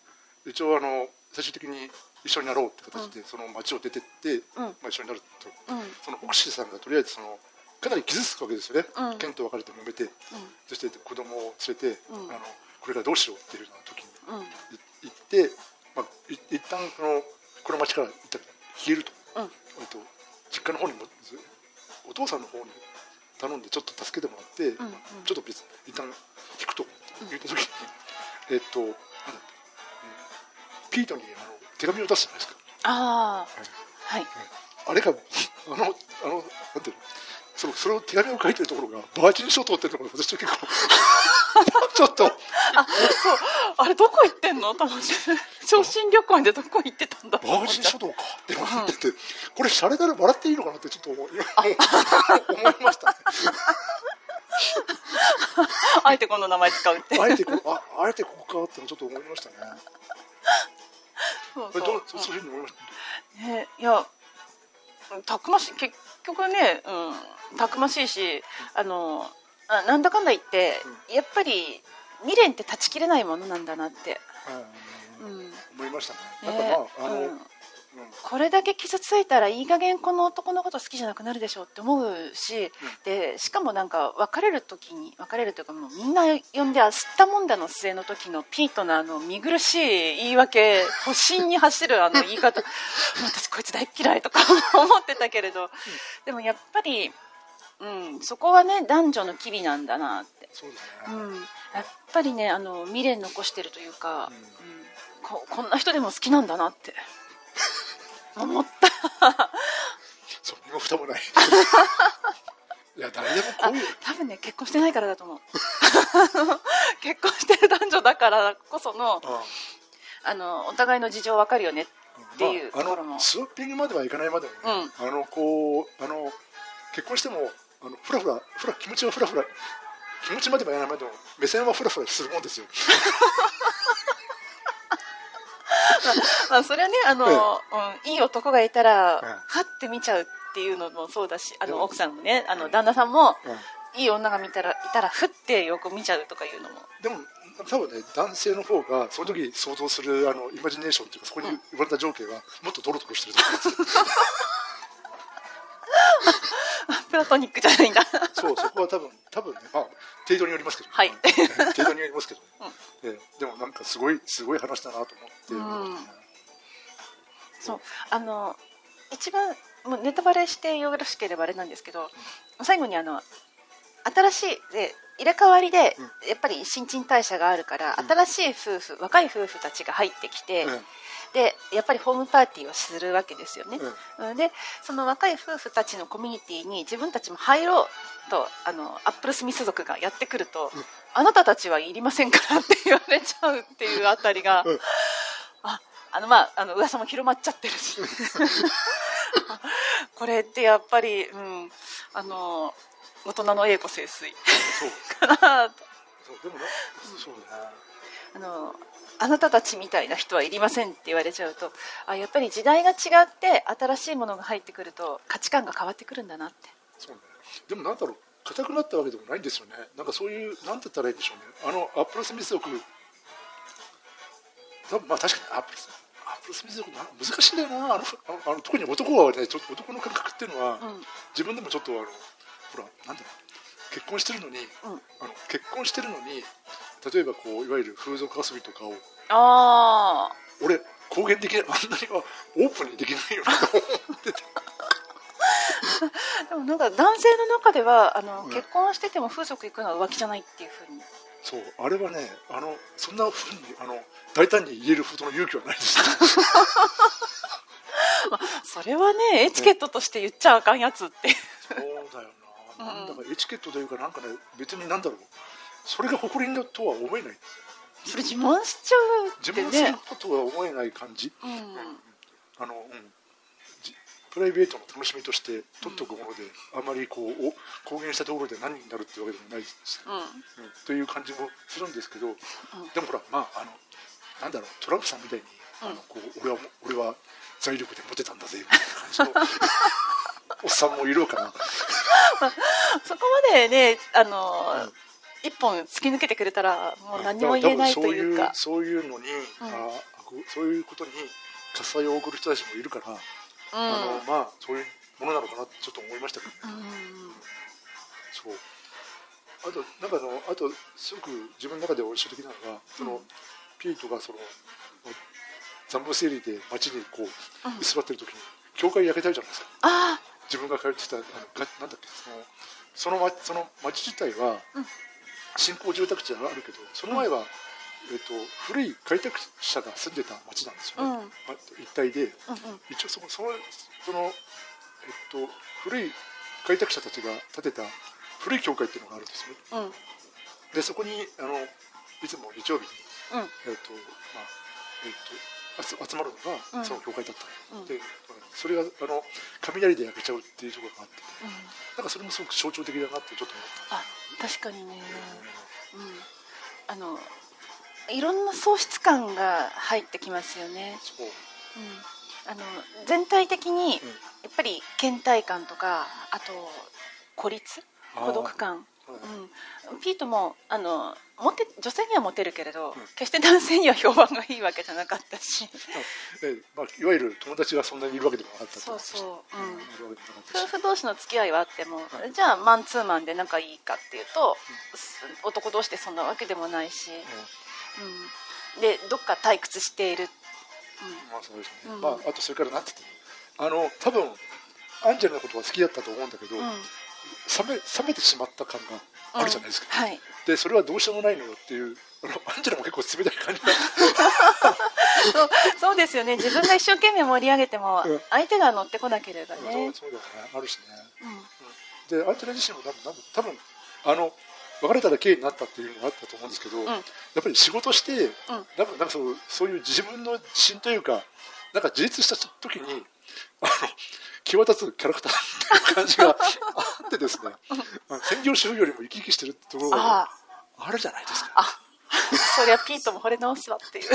一応あの最終的に一緒になろうって形で、その町を出てって、うん。まあ、一緒になると、うん。そのフォクシーさんがとりあえずそのかなり傷つくわけですよね、うん。ケンと別れて揉めて、うん。そして子供を連れて、うん。あのこれからどうしようっていうような時に行って、まあ、い一旦このこの町から一旦消えると。うん。えっと、実家の方にもずお父さんの方に頼んでちょっと助けてもらって、うんうん。ちょっと別一旦引くと言った時に、えっとなんだっけピートにあの手紙を出すじゃないですか。ああはい。あれがあのあのなんていうの？そのそれを手紙を書いてるところがバージン諸島っていうのが私結構 ちょっと。あそう。あれどこ行ってんの？と思って昇進旅行でどこ行ってたんだとバージン諸島かって思ってて、これシャレだら笑っていいのかなってちょっと思いましたね。あえてこの名前使うって。あえてこああえてここかってちょっと思いましたね。そうこれどうそうそういうふうに思いました？ねいやたくましい。結局ね、うん、たくましいしあのあなんだかんだ言って、やっぱり未練って断ち切れないものなんだなって、うん。思いましたね。ね。なんかまああの、これだけ傷ついたらいい加減この男のこと好きじゃなくなるでしょうって思うし、でしかもなんか別れる時に別れるというかもうみんな呼んであ吸ったもんだの末の時のピートのあの見苦しい言い訳保身に走るあの 言い方。私こいつ大っ嫌いとか 思ってたけれど、でもやっぱり、うん、そこはね男女の機微なんだなって、そうね。うん、やっぱりねあの未練残してるというか、うん。ここんな人でも好きなんだなって 思った。そう身も蓋もない。いや誰でもこういう。多分ね結婚してないからだと思う 結婚してる男女だからこそのああのお互いの事情分かるよねっていうまあ、ところもあのスワッピングまではいかないまでもね、あのこうあの結婚してもあのフラフラフラ気持ちはフラフラ気持ちまではいかないまでも目線はフラフラするもんですよ。まあそれはねあの、うん、いい男がいたら、うん。はって見ちゃうっていうのもそうだしあの奥さんもねあの旦那さんも、うん。いい女が見たらいたらふってよく見ちゃうとかいうのも。でも多分ね男性の方がその時想像するあのイマジネーションっていうかそこに生まれた情景はもっとドロドロしてると思います。プラトニックじゃないんだ。そうそこは多分多分ねまあ程度によりますけど、はい。程度によりますけど、ええでもなんかすごいすごい話だなと思って、うん。そう。あの一番もうネタバレしてよろしければあれなんですけど最後にあの新しいで入れ替わりで、やっぱり新陳代謝があるから、新しい夫婦若い夫婦たちが入ってきて、うんでやっぱりホームパーティーをするわけですよね、うん。うん。でその若い夫婦たちのコミュニティに自分たちも入ろうとあのアップルスミス族がやってくると、うん。あなたたちはいりませんからって言われちゃうっていうあたりが、うん。ああのまああの噂も広まっちゃってるし。あ これってやっぱり、うん、あの大人の栄子清水。そう。かなと。そうでもなそうあのあなたたちみたいな人はいりませんって言われちゃうとあやっぱり時代が違って新しいものが入ってくると価値観が変わってくるんだなって。そうね。でもなんだろう硬くなったわけでもないんですよね。なんかそういうなんて言ったらいいんでしょうね。あのアップルスミス族。多分まあ確かにアップルスアップルスミス族な難しいんだよな。あのあのあの特に男はねちょっと男の感覚っていうのは、うん。自分でもちょっとあのほらなんだろう。結婚してるのに、うん。あの結婚してるのに例えばこういわゆる風俗遊びとかをああ俺公言できないあんなにはオープンにできないよなと思ってて でもなんか男性の中ではあの、うん。結婚してても風俗行くのは浮気じゃないっていうふうに。そう。あれはねあのそんなふうにあの大胆に言えるほどの勇気はないです それはねエチケットとして言っちゃあかんやつってそうだよな、うんなんだかエチケットというかなんかね別になんだろうそれが誇りだとは思えない。それ自慢しちゃうって自分するとは思えない感じ、うん。あの、うん、じプライベートの楽しみとして取っておくもので、あまりこうお公言したところで何になるってわけでもないし、うん。うん。という感じもするんですけど、でもほらまああのなんだろうトランプさんみたいに、あのこう俺は俺は財力でモテたんだぜみたいな感じの おっさんもいるかな。そこまでねあの、うん一本突き抜けてくれたらもう何も言えないというか。そういうのに、うん。あそういうことに喝采を送る人たちもいるから、うん。あのまあそういうものなのかなってちょっと思いましたけどね。うんそう。あとなんかあのあとすごく自分の中で印象的なのがその、うん。ピートがその残部整理で街にこうう座ってる時に教会焼けたじゃないですか。あ自分が通ってたあのがなんだっけそのその町その町自体はうん新興住宅地があるけどその前は、えっと古い開拓者が住んでた町なんですよね、うん。ま一帯で。あうんうん。一応そのそのその、えっと、古い開拓者たちが建てた古い教会っていうのがあるんですよね。うん。でそこにあのいつも日曜日に、うん。えっとまあえっと集集まるのうん。がその教会だったの、うん。でそれがあの雷で焼けちゃうっていうところがあって。なんかそれもすごく象徴的だなってちょっと思った。あ確かにね、うん、あのいろんな喪失感が入ってきますよね、そう。うん、あの全体的にやっぱり倦怠感とかあと孤立孤独感、はいうん、ピートもあのモテ女性にはモテるけれど、ん。決して男性には評判がいいわけじゃなかったし。えまあ、いわゆる友達がそんなにいるわけでもなかったそうそう、うん、いるわけでもなかったし夫婦同士の付き合いはあっても、はい。じゃあマンツーマンで仲いいかっていうと、す男同士でそんなわけでもないし、うん、でどっか退屈している、まあそうですね、うん。まああとそれからなんて言うの。あの多分アンジェルのことは好きだったと思うんだけど、うんうん冷め冷めてしまった感があるじゃないですか、うんはい。でそれはどうしようもないのよっていうあのアンジェラも結構冷たい感じが そうそうですよね。自分が一生懸命盛り上げてもうん。相手が乗ってこなければそうね、そうだ。よねあるしね。うん。でアンジェラ自身も多分多分多分あの別れたら経緯になったっていうのがあったと思うんですけど、ん。やっぱり仕事して、なんかなんかそうそういう自分の自信というかなんか自立した時にあ の際立つキャラクターっていう感じがあってですね専業主婦よりも生き生きしてるってところがああ。るじゃないですか。あそりゃピートも惚れ直すわっていう。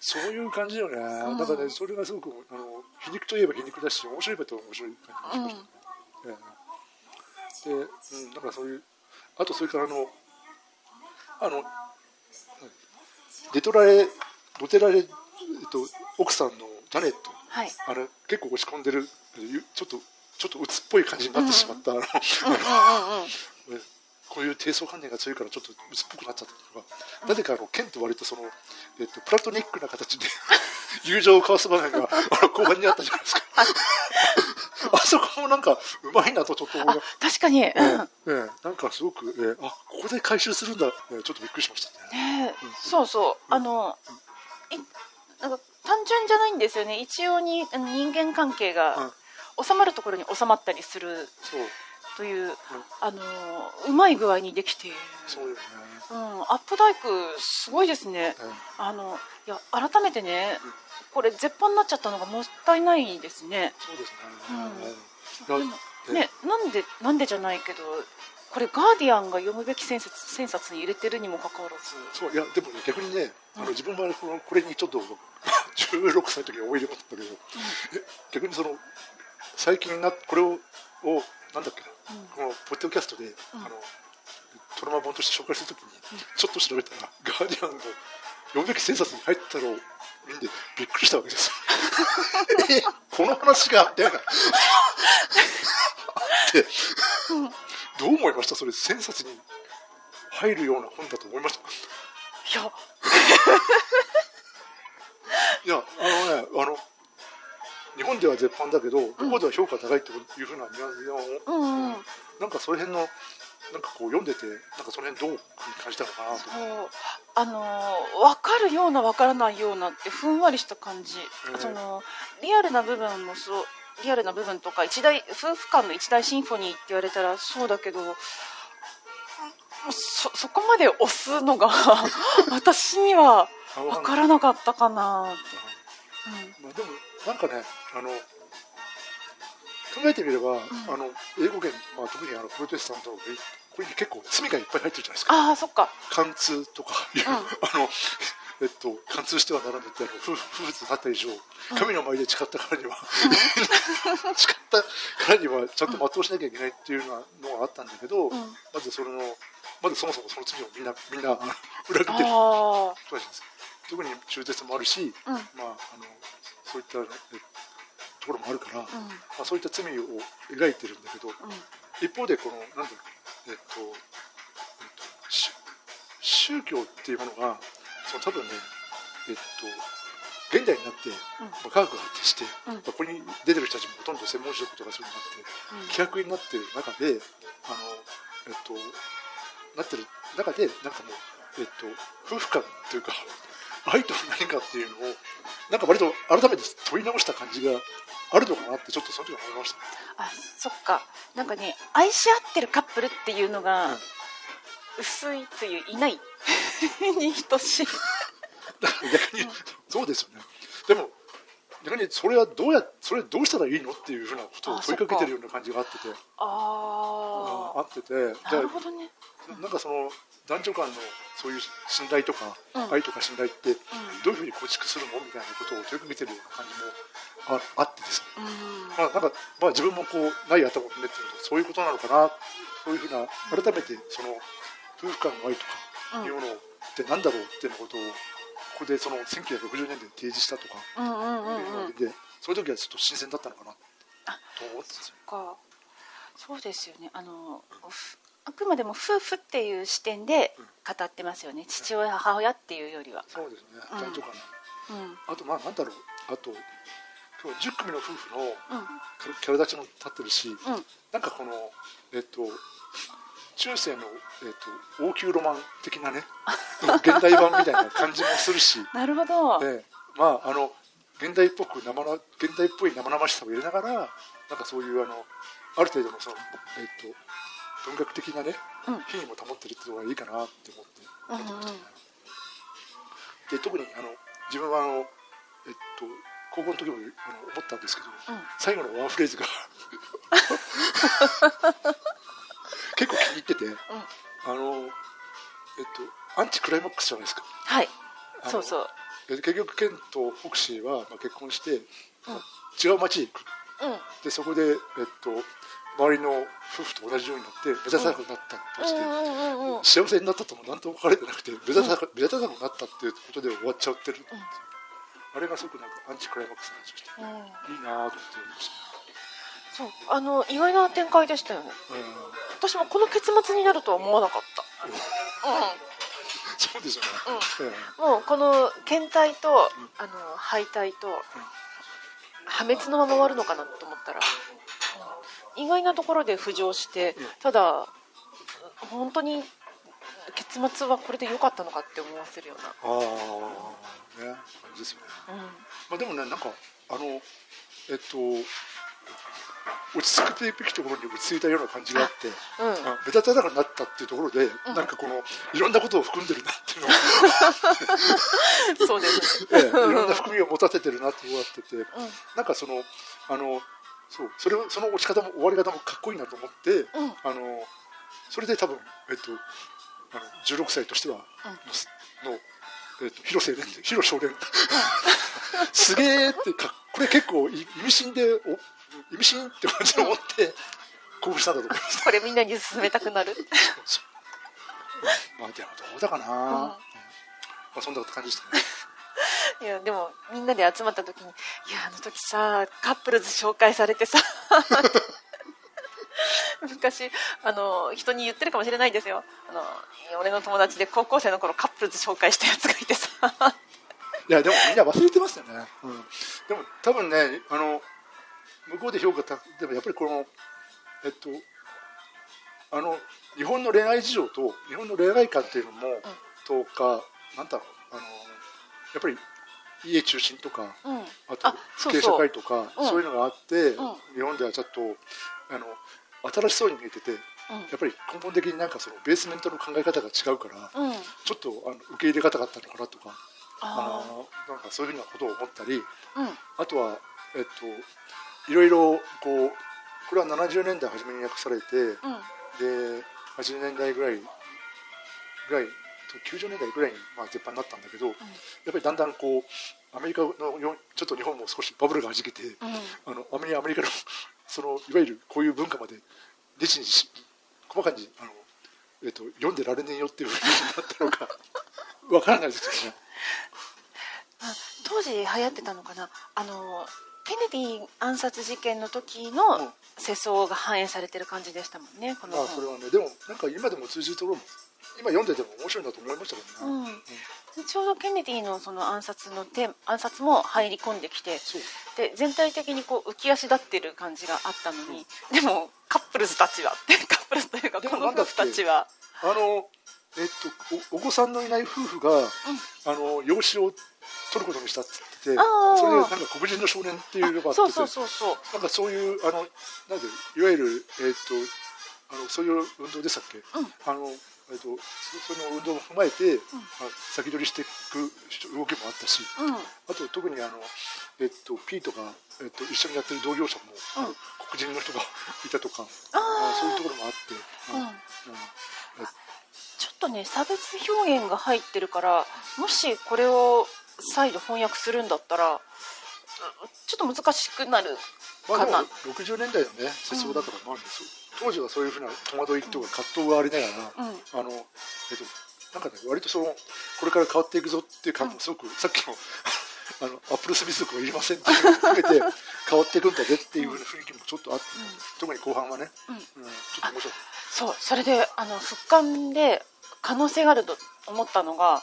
そういう感じよね、なん。かねそれがすごくあの皮肉といえば皮肉だし面白いことは面白い感じがしましたね、ええ。で、うん、だからそういうあとそれからあのあのデトラレドテラレ、えっと、奥さんのジャネットはい。あれ結構落ち込んでるゆちょっとちょっと鬱っぽい感じになってしまった、こういう低層観念が強いからちょっと鬱っぽくなっちゃったとか、なぜかあのケンと割とその、えっと、プラトニックな形で 友情を交わす場面があの後半にあったじゃないですか。あそこもなんかうまいなとちょっと思い確かに、えうん。えええなんかすごく、ええあここで回収するんだ、ええちょっとびっくりしましたね。そうそう。あのいなんか単純じゃないんですよね。一応に人間関係が収まるところに収まったりするという、あのうまい具合にできて。いる、そうよね。うん、アップダイクすごいですね。ええあのいや改めてねこれ絶版になっちゃったのがもったいないですね。そうですね。で？もえねなんでなんでじゃないけどこれガーディアンが読むべき千冊千冊に入れてるにもかかわらず。そういやでもね逆にね、あのうん自分はこのこれにちょっと16歳の時に思い出があったけど、え逆にその最近なこれををなんだっけな、うん。このポッドキャストで、あのトラマ本として紹介するときに、ちょっと調べたらガーディアンの読むべき千冊に入ったのを見てびっくりしたわけです この話がみたいな。ってどう思いました？それ千冊に入るような本だと思いました？いや。いや、あのね、あの、日本では絶版だけど、向こうでは評価高いっていうふうなニュアンスの、うんうん。なんかその辺の、なんかこう読んでて、なんかその辺どう感じたのかなと。そう。あの分かるような分からないようなってふんわりした感じ、うん。そのリアルな部分もそうリアルな部分とか一大夫婦間の一大シンフォニーって言われたらそうだけどそそこまで押すのが 私には分からなかったかな。って、まあ、でも、なんかね、あの、考えてみれば、あの英語圏、まあ、特にあのプロテスタントこれに結構罪がいっぱい入ってるじゃないですか。ああそっか。貫通とかいう、ん。あのえっと貫通してはならないってあの夫婦夫婦となった以上神の前で誓ったからには、誓ったからにはちゃんと全うしなきゃいけないっていうのはのがあったんだけど、ん。まずそれのまずそもそもその罪をみんなみんな裏切ってる。あ人たちです。特に中絶もあるし、うん。まあ、あのそういったえところもあるから、あうん。まあ、そういった罪を描いてるんだけど、一方でこのなんだろうえっと、えっと、し宗教っていうものが多分ねえっと現代になって、まあ、科学が発展して、うん。まあここに出てる人たちもほとんど専門職とかそういうのになって、うん。規約になってる中であのえっとなってる中でなんかもうえっと夫婦間というか 愛とは何かっていうのをなんか割と改めて問い直した感じがあるのかなってちょっとその時は思いました。あそっか。なんかね愛し合ってるカップルっていうのが、薄いといういない。に等しい逆に、そうですよね。でも、逆にそれはどうや、それどうしたらいいのっていうふうなことをあ問いかけてるような感じがあってて、ああってて、あじゃなるほどね。あ、なんかその、男女間のそういう信頼とか、うん。愛とか信頼って、どういうふうに構築するのみたいなことを問いかけてるような感じもああってですね。うん。まあ、なんか、まあ、自分もこう、ない頭をひねってると、そういうことなのかな、そういうふうな、改めて、その、夫婦間の愛とか、いうものってなんだろうっていうことを、ここでその1960年代に提示したとか、で、そういう時はちょっと新鮮だったのかな。と思ってたんですよ。か。そうですよね。あのふあくまでも夫婦っていう視点で語ってますよね。父親母親っていうよりは。そうですね、うん。男女間の。うん。あと、まあ、なんだろう、あと、今日10組の夫婦のうん。キャラ立ちも立ってるし、うん。なんかこの、えっと、中世の、えっと、王宮ロマン的なね、現代版みたいな感じもするし、なるほど、でまああの現代っぽく生な現代っぽい生々しさを入れながらなんかそういうあのある程度のその、えっと、文学的なねうん。品位も保ってるっていうのがいいかなって思ってうんうんやってましたね。で特にあの自分はあの、えっと、高校の時もあの思ったんですけど、うん。最後のワンフレーズが 結構気に入ってて、あのえっとアンチクライマックスじゃないですか。はい。そうそう。で結局ケンとフォクシーは、まあ、結婚して、まあ違う町に行く。うん。でそこで、えっと、周りの夫婦と同じようになって目立たなくなったとして、うん。うんうんうん幸せになったとも何とも書かれてなくて目立たなく目立たなくなったっていうことで終わっちゃってる、あれがすごくなんかアンチクライマックスな感じがして、うん。いいなぁと思ってましそう。あの意外な展開でしたよね。た、うん。私もこの結末になるとは思わなかった。そうですよね、えうん。もうこの検体と、あの敗退と、破滅のまま終わるのかなと思ったら意外なところで浮上して、うん。ただ本当に結末はこれで良かったのかって思わせるような、ああね。感じですよね。まあでもねなんかあのえっと落ち着くべきところに落ち着いたような感じがあってうん。目立たなくなったっていうところで、ん。なんかこのいろんなことを含んでるなっていうのを。そうです。ええいろんな含みを持たせてるなって思ってて、うん。なんかそのあのそうそれをその落ち方も終わり方もかっこいいなと思って、うん。あのそれで多分、えっと、あの16歳としては、の、えっと、広青年で広少年。すげえってかこれ結構い意味深でお意味深って感じで思って興奮したんだと思います。これみんなに勧めたくなる。まあでもどうだかな、まあ、そんな感じでしたね。いやでもみんなで集まった時に「いやあの時さカップルズ紹介されてさ 昔あの人に言ってるかもしれないですよ。あの俺の友達で高校生の頃カップルズ紹介したやつがいてさ。いやでもみんな忘れてますよね、うん、でも多分ねあの向こうで評価たでもやっぱりこのえっとあの日本の恋愛事情と日本の恋愛観っていうのも、とかなんだろうあのやっぱり家中心とかうん。あと父系社会とかうん。そういうのがあって、うん。日本ではちょっとあの新しそうに見えててやっぱり根本的になんかそのベースメントの考え方が違うからうん。うんちょっとあの受け入れがたかったのかなとかああのなんかそういうふうなことを思ったりあうん。あとは、えっと、いろいろこうこれは70年代初めに訳されてうん。で80年代ぐらいぐらい90年代ぐらいにまあ絶版になったんだけど、やっぱりだんだんこうアメリカのよちょっと日本も少しバブルがはじけて、うん。あのアメリカの そのいわゆるこういう文化までレジにし細かにあの、えっと、読んでられねえよっていうふうになったのか わからないですけどね。あ当時流行ってたのかな？あのケネディ暗殺事件の時うん。の世相が反映されてる感じでしたもんねこのまあそれはね。でもなんか今でも通じるところも今読んでても面白いなと思いましたけどね、うん。ちょうどケネディのその暗殺のテ暗殺も入り込んできてで全体的にこう浮き足立ってる感じがあったのに、でもカップルズたちはって カップルズというかでこの夫婦たちは。あのえっとおお子さんのいない夫婦が、あの養子を取ることにしたって言ってそれでなんか黒人の少年っていうのがあってそうそうそうそう。なんかそういうあのなんでいわゆるえっとあのそういう運動でしたっけ、うん。あのえっとそその運動も踏まえて、あ先取りしていく動きもあったし、うん。あと特にあの、えっと、P とか、えっと、一緒にやってる同業者も、黒人の人が いたとかあそういうところもあって、うん。うん。ちょっとね差別表現が入ってるからもしこれを再度翻訳するんだったらうちょっと難しくなるまあでもかな、60年代のね。世相だから、まあそう当時はそういうふうな戸惑いとか葛藤がありながら、うん。あのえっとなんかね割とそのこれから変わっていくぞっていう感もすごく、さっきの あのアップルスミスクはいりませんっていう 含めて変わっていくんだぜっていう雰囲気もちょっとあって、特に後半はね、うん。うん。ちょっと面白い。そう。それであの復刊で可能性があると思ったのが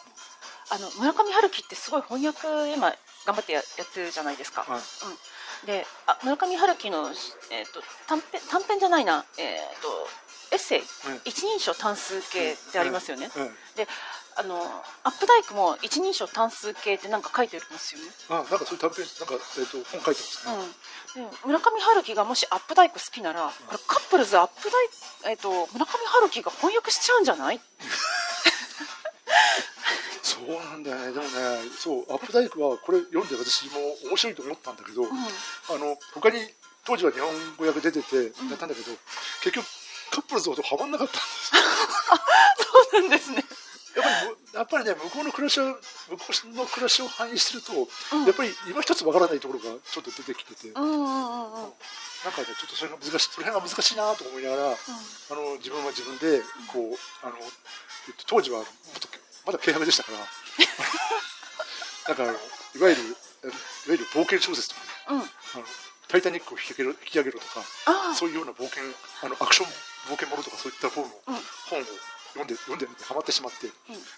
あの村上春樹ってすごい翻訳今頑張ってややってるじゃないですか、はい。うん、であ村上春樹の、えー、と短編短編じゃないな、えー、とエッセイ、うん一人称単数形ってありますよね、うんであのアップダイクも一人称単数形ってなんか書いてますよね、あなんかそういう短編なんか、えっと本書いてますね、うん、で村上春樹がもしアップダイク好きならこれカップルズアップダイク、えー、と村上春樹が翻訳しちゃうんじゃない？そうなんだよね。でもねそうアップダイクはこれ読んで私も面白いと思ったんだけど、ん。あの他に当時は日本語訳出ててやったんだけど、結局カップルズほどハマんなかったんですよ。そうなんですね。やっぱりむやっぱりね向こうの暮らしを向こうの暮らしを反映してると、うん。やっぱり今一つわからないところがちょっと出てきてて、うんうんうんうん。なんかねちょっとそれが難しいそれが難しいなと思いながら、あの自分は自分でこうあの、えっと、当時はもっとまだ軽薄でしたから なんかいわゆるいわゆる冒険小説とか。ねうん。うんあのタイタニックを引き上げろ引き上げろとかそういうような冒険あのアクション冒険ものとかそういった方のうん。本を読んで読んでハマってしまって、ん。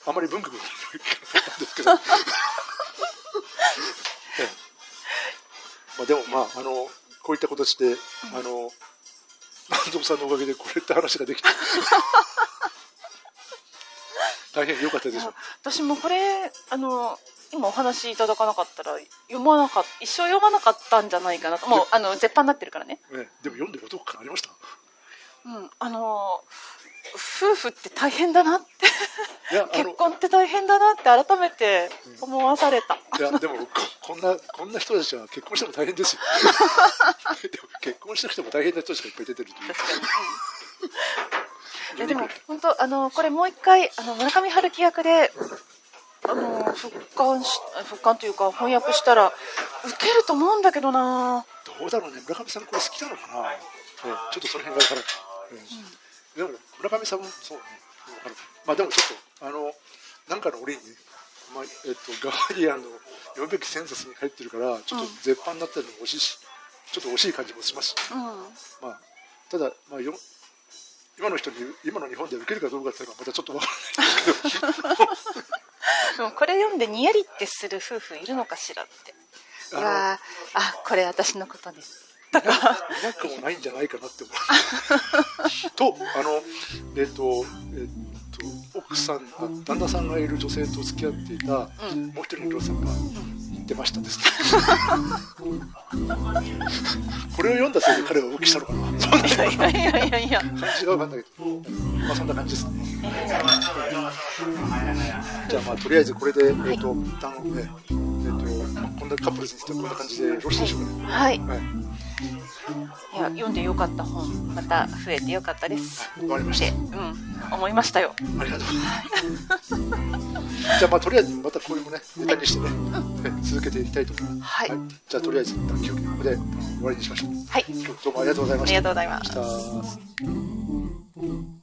あんまり文句がなかったんですけど、ええ。まあ、でもまああのこういった形で、あの蔵さんのおかげでこれって話ができた 大変良かったでしょ私もこれあの今お話いただかなかったら読まなかった一生読まなかったんじゃないかなと。もうあの絶版になってるからね。ね、でも読んでる男感ありました？うんあの夫婦って大変だなって。結の婚って大変だなって改めて思わされた、いやでもここんなこんな人たちは結婚しても大変ですよ。でも結婚した人も大変な人たちがいっぱい出てるといういやでも本当あのこれもう一回あの村上春樹役であの復刊し復刊というか翻訳したら受けると思うんだけどな。どうだろうね。村上さんこれ好きなのかな、ね、ちょっとその辺が分からない、うん。でも村上さんもそうね分からないまあでもちょっとあのなんかの折にね、まあえっと、ガーディアンの読むべきセンサスに入ってるからちょっと絶版になったりも惜しいし、ちょっと惜しい感じもしますし、うん。まあ、ただ、まあ、よ今の人に今の日本で受けるかどうかっていうのはまたちょっと分からないですけど これ読んでにやりってする夫婦いるのかしらって。あのうわーあこれ私のことです。いなくもないんじゃないかなって思う。と、あの、えっ、と、えっ、と、奥さん、あ旦那さんがいる女性と付き合っていた、うん。もう一人の女さんが言ってましたですね。これを読んだせいで彼は浮気したのかな。そんないやいやいやいやいや感じがわかんないけど、まあそんな感じですね。じゃあまあとりあえずこれで、えっ、と、一旦ね、えっ、と、まあこんなカップルについてはこんな感じでよろしいでしょうかね。はいいはい。や読んでよかった本また増えてよかったですわかりましたうん、思いましたよありがとう。じゃあまあとりあえずまたこういうのねネタにしてね、ね続けていきたいと思います。はい。じゃあとりあえず今日ここで終わりにしましょう。はい。どうもありがとうございまありした。がとうございますした